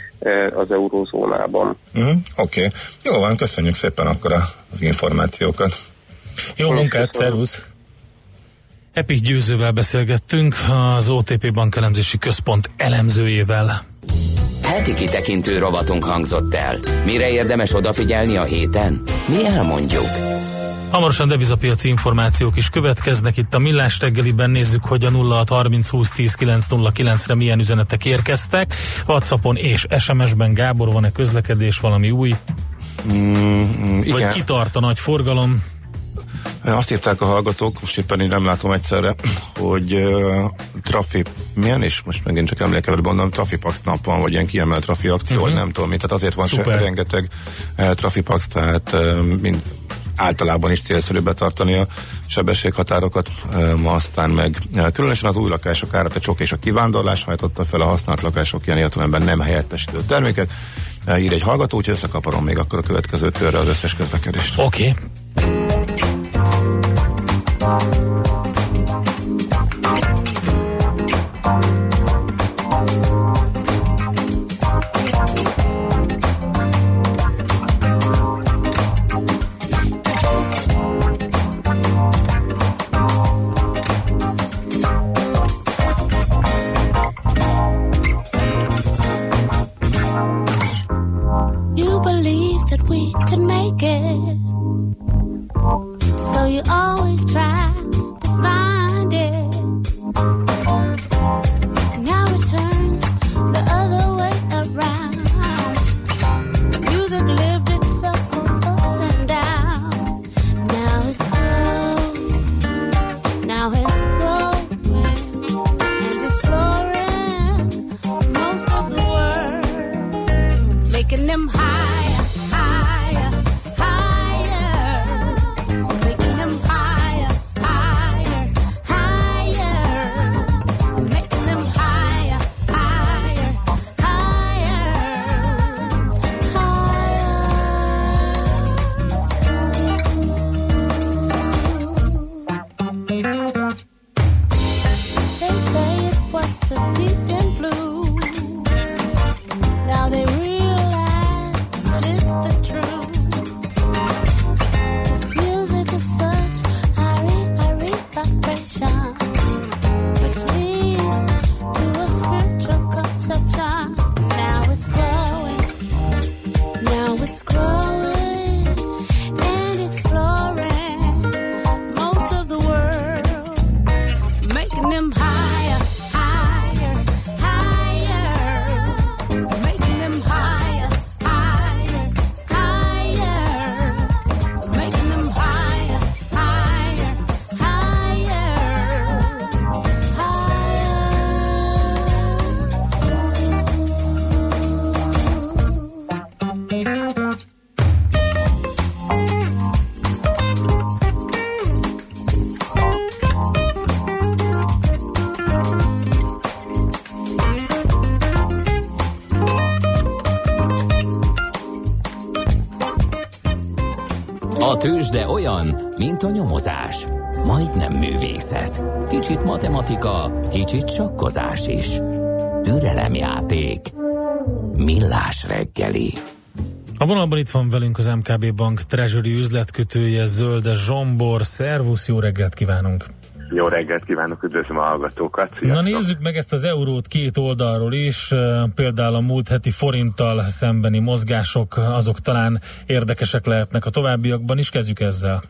Az eurózónában. uh-huh, oké. Okay. Jó van, köszönjük szépen akkor a- az információkat. Jó munkát, szervusz! Epic Győzővel beszélgettünk, az OTP Bank elemzési központ elemzőjével. Heti kitekintő rovatunk hangzott el. Mire érdemes odafigyelni a héten? Mi elmondjuk. Hamarosan devizapiaci információk is következnek. Itt a Millás reggeliben nézzük, hogy a 0630 20 10 909 re milyen üzenetek érkeztek. Whatsappon és SMS-ben Gábor, van-e közlekedés, valami új? Mm, Vagy igen. kitart a nagy forgalom? Azt írták a hallgatók, most éppen én nem látom egyszerre, hogy uh, trafi, milyen, és most megint csak emlékevel mondom, trafipax nap van, vagy ilyen kiemelt trafi akció, uh-huh. nem tudom mit, tehát azért van se, Szuper. rengeteg uh, trafipax, tehát uh, mind, általában is célszerű betartani a sebességhatárokat, ma aztán meg különösen az új lakások árat a csok és a kivándorlás hajtotta fel a használt lakások ilyen értelemben nem helyettesítő terméket. Ír egy hallgató, úgyhogy összekaparom még akkor a következő körre az összes közlekedést. Oké. Okay. Let's. Tőzsde olyan, mint a nyomozás. majdnem művészet. Kicsit matematika, kicsit sakkozás is. Türelemjáték. Millás reggeli. A vonalban itt van velünk az MKB Bank Treasury üzletkötője, Zölde Zsombor. Szervusz, jó reggelt kívánunk! Jó reggelt kívánok, üdvözlöm a hallgatókat. Na Sziasztok. nézzük meg ezt az eurót két oldalról is, például a múlt heti forinttal szembeni mozgások, azok talán érdekesek lehetnek a továbbiakban is, kezdjük ezzel.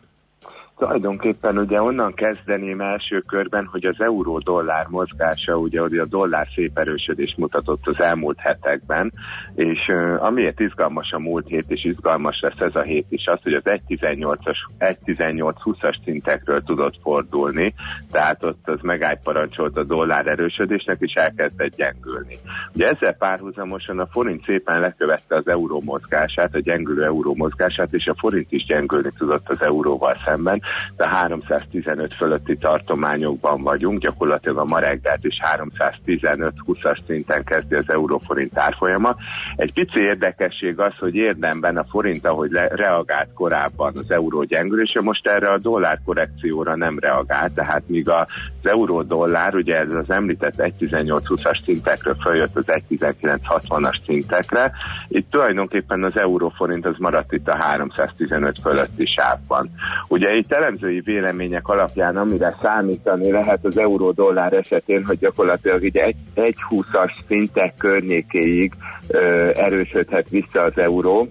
Tulajdonképpen ugye onnan kezdeném első körben, hogy az euró-dollár mozgása, ugye ugye a dollár szép erősödést mutatott az elmúlt hetekben, és uh, amiért izgalmas a múlt hét, és izgalmas lesz ez a hét is az, hogy az 1.18-as, 1.18-20-as szintekről tudott fordulni, tehát ott az megállparancsolt a dollár erősödésnek, és elkezdett gyengülni. Ugye ezzel párhuzamosan a forint szépen lekövette az euró mozgását, a gyengülő euró mozgását, és a forint is gyengülni tudott az euróval szemben, de 315 fölötti tartományokban vagyunk, gyakorlatilag a ma reggelt is 315-20-as szinten kezdi az euróforint árfolyama. Egy pici érdekesség az, hogy érdemben a forint, ahogy le, reagált korábban az euró gyengülése, most erre a dollár korrekcióra nem reagált, tehát míg az euró-dollár, ugye ez az említett 1.18-20-as szintekről följött az 1.19-60-as szintekre, itt tulajdonképpen az euróforint az maradt itt a 315 fölötti sávban. Ugye itt elemzői vélemények alapján, amire számítani lehet az euró-dollár esetén, hogy gyakorlatilag ugye egy, egy 20-as szintek környékéig ö, erősödhet vissza az euró,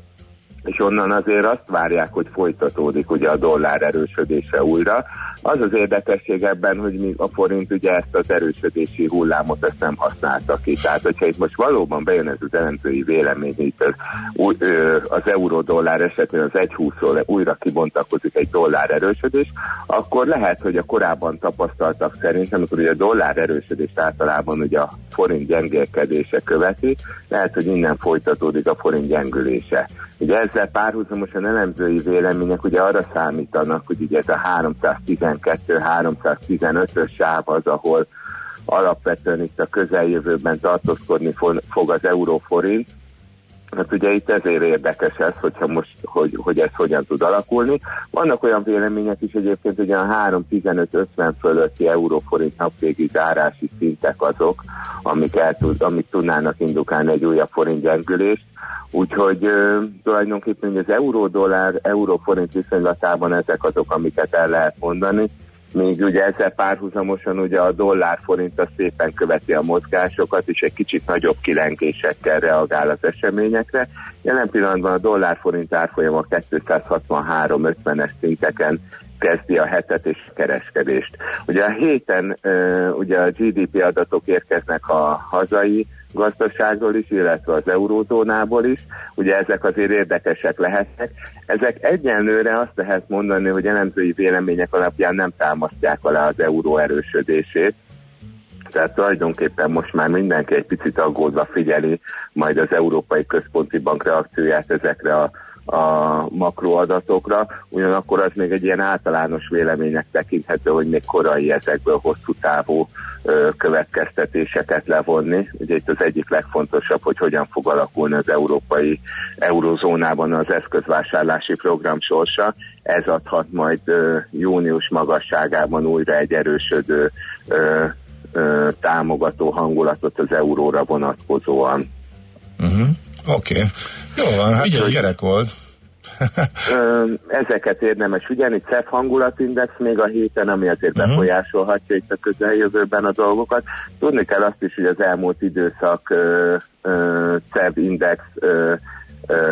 és onnan azért azt várják, hogy folytatódik ugye a dollár erősödése újra. Az az érdekesség ebben, hogy mi a forint ugye ezt az erősödési hullámot ezt nem használta ki. Tehát, hogyha itt most valóban bejön ez az elemzői vélemény, itt az, az euró-dollár esetén az 1.20-ról újra kibontakozik egy dollár erősödés, akkor lehet, hogy a korábban tapasztaltak szerint, amikor ugye a dollár erősödést általában ugye a forint gyengélkedése követi, lehet, hogy innen folytatódik a forint gyengülése. Ugye ezzel párhuzamosan elemzői vélemények ugye arra számítanak, hogy ugye ez a 312-315-ös sáv az, ahol alapvetően itt a közeljövőben tartózkodni fo- fog az euróforint. Hát ugye itt ezért érdekes ez, hogyha most, hogy, hogy ez hogyan tud alakulni. Vannak olyan vélemények is egyébként, hogy a 3-15-50 fölötti euróforint napvégi zárási szintek azok, amik, el tud, amik tudnának indukálni egy újabb forint gyengülést. Úgyhogy ö, tulajdonképpen az euró-dollár, euró-forint viszonylatában ezek azok, amiket el lehet mondani. Még ugye ezzel párhuzamosan ugye a dollár-forint szépen követi a mozgásokat, és egy kicsit nagyobb kilengésekkel reagál az eseményekre. Jelen pillanatban a dollár-forint árfolyama 263-50-es szinteken kezdi a hetet és a kereskedést. Ugye a héten ugye a GDP adatok érkeznek a hazai gazdaságról is, illetve az eurózónából is. Ugye ezek azért érdekesek lehetnek. Ezek egyenlőre azt lehet mondani, hogy elemzői vélemények alapján nem támasztják alá az euró erősödését. Tehát tulajdonképpen most már mindenki egy picit aggódva figyeli majd az Európai Központi Bank reakcióját ezekre a a makroadatokra, ugyanakkor az még egy ilyen általános véleménynek tekinthető, hogy még korai ezekből hosszú távú következtetéseket levonni. Ugye itt az egyik legfontosabb, hogy hogyan fog alakulni az európai eurozónában az eszközvásárlási program sorsa. Ez adhat majd június magasságában újra egy erősödő támogató hangulatot az euróra vonatkozóan. Uh-huh. Oké. Okay. Jó van, hát ez kerek volt. Ezeket érdemes figyelni, CEF hangulatindex még a héten, ami azért uh-huh. befolyásolhatja itt a közeljövőben a dolgokat. Tudni kell azt is, hogy az elmúlt időszak ö, CEF index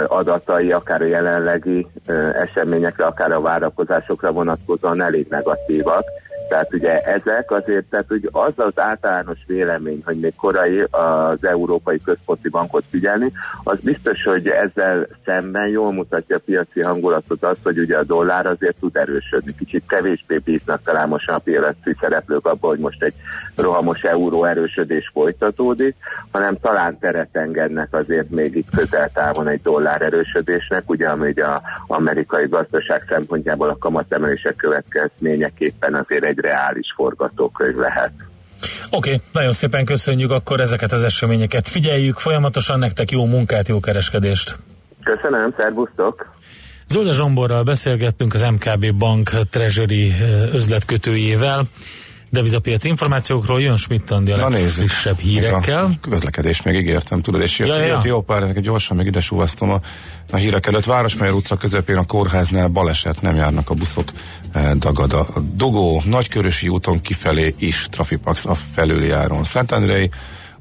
adatai, akár a jelenlegi eseményekre, akár a várakozásokra vonatkozóan elég negatívak. Tehát ugye ezek azért, tehát hogy az az általános vélemény, hogy még korai az Európai Központi Bankot figyelni, az biztos, hogy ezzel szemben jól mutatja a piaci hangulatot az, hogy ugye a dollár azért tud erősödni. Kicsit kevésbé bíznak talán most a piaci szereplők abban, hogy most egy rohamos euró erősödés folytatódik, hanem talán teret engednek azért még itt közeltávon egy dollár erősödésnek, ugye ami ugye a amerikai gazdaság szempontjából a kamatemelések következményeképpen azért egy reális forgatókönyv lehet. Oké, okay, nagyon szépen köszönjük akkor ezeket az eseményeket. Figyeljük folyamatosan nektek jó munkát, jó kereskedést. Köszönöm, szervusztok! Zölde Zsomborral beszélgettünk az MKB Bank Treasury üzletkötőjével. Devizapiac információkról jön Schmidt a legfrissebb hírekkel. A közlekedést még ígértem, tudod, és jött, Ja, ja, ja, jött jó pár, ezeket gyorsan még ide súvasztom a, a hírek előtt. Városmajor utca közepén a kórháznál baleset, nem járnak a buszok, eh, dagad a dugó, Nagykörösi úton kifelé is trafipax a felüljáron. Szentendrei,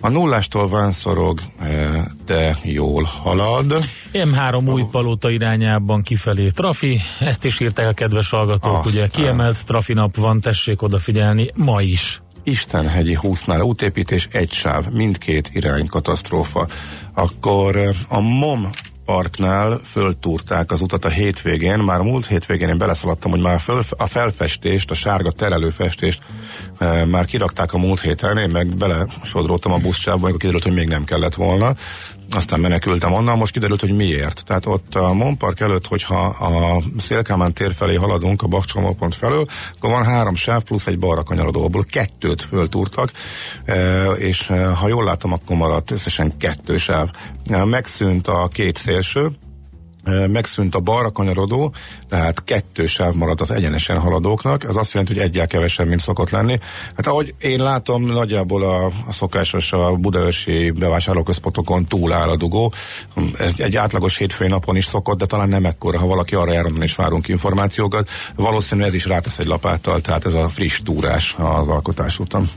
a nullástól vánszorog, eh, de jól halad. M3 új palota irányában kifelé trafi, ezt is írták a kedves hallgatók, Azt ugye kiemelt trafi nap van, tessék odafigyelni, ma is. Istenhegyi húsznál útépítés, egy sáv, mindkét irány katasztrófa. Akkor eh, a MOM parknál föltúrták az utat a hétvégén, már múlt hétvégén én beleszaladtam, hogy már a felfestést, a sárga terelőfestést e, már kirakták a múlt héten, én meg belesodródtam a buszsávba, amikor kiderült, hogy még nem kellett volna, aztán menekültem onnan, most kiderült, hogy miért. Tehát ott a Mon Park előtt, hogyha a Szélkámán tér felé haladunk a Bakcsolópont felől, akkor van három sáv plusz egy balra kanyarodó, abból kettőt föltúrtak, e, és e, ha jól látom, akkor maradt összesen kettő sáv. E, Megszűnt a két szélső, megszűnt a balra kanyarodó, tehát kettő sáv maradt az egyenesen haladóknak, ez azt jelenti, hogy egyel kevesebb, mint szokott lenni. Hát ahogy én látom, nagyjából a, a szokásos a budaörsi bevásárlóközpontokon túl áll a dugó. Ez egy átlagos hétfői napon is szokott, de talán nem ekkora, ha valaki arra jár, is várunk információkat. Valószínűleg ez is rátesz egy lapáttal, tehát ez a friss túrás az alkotás után.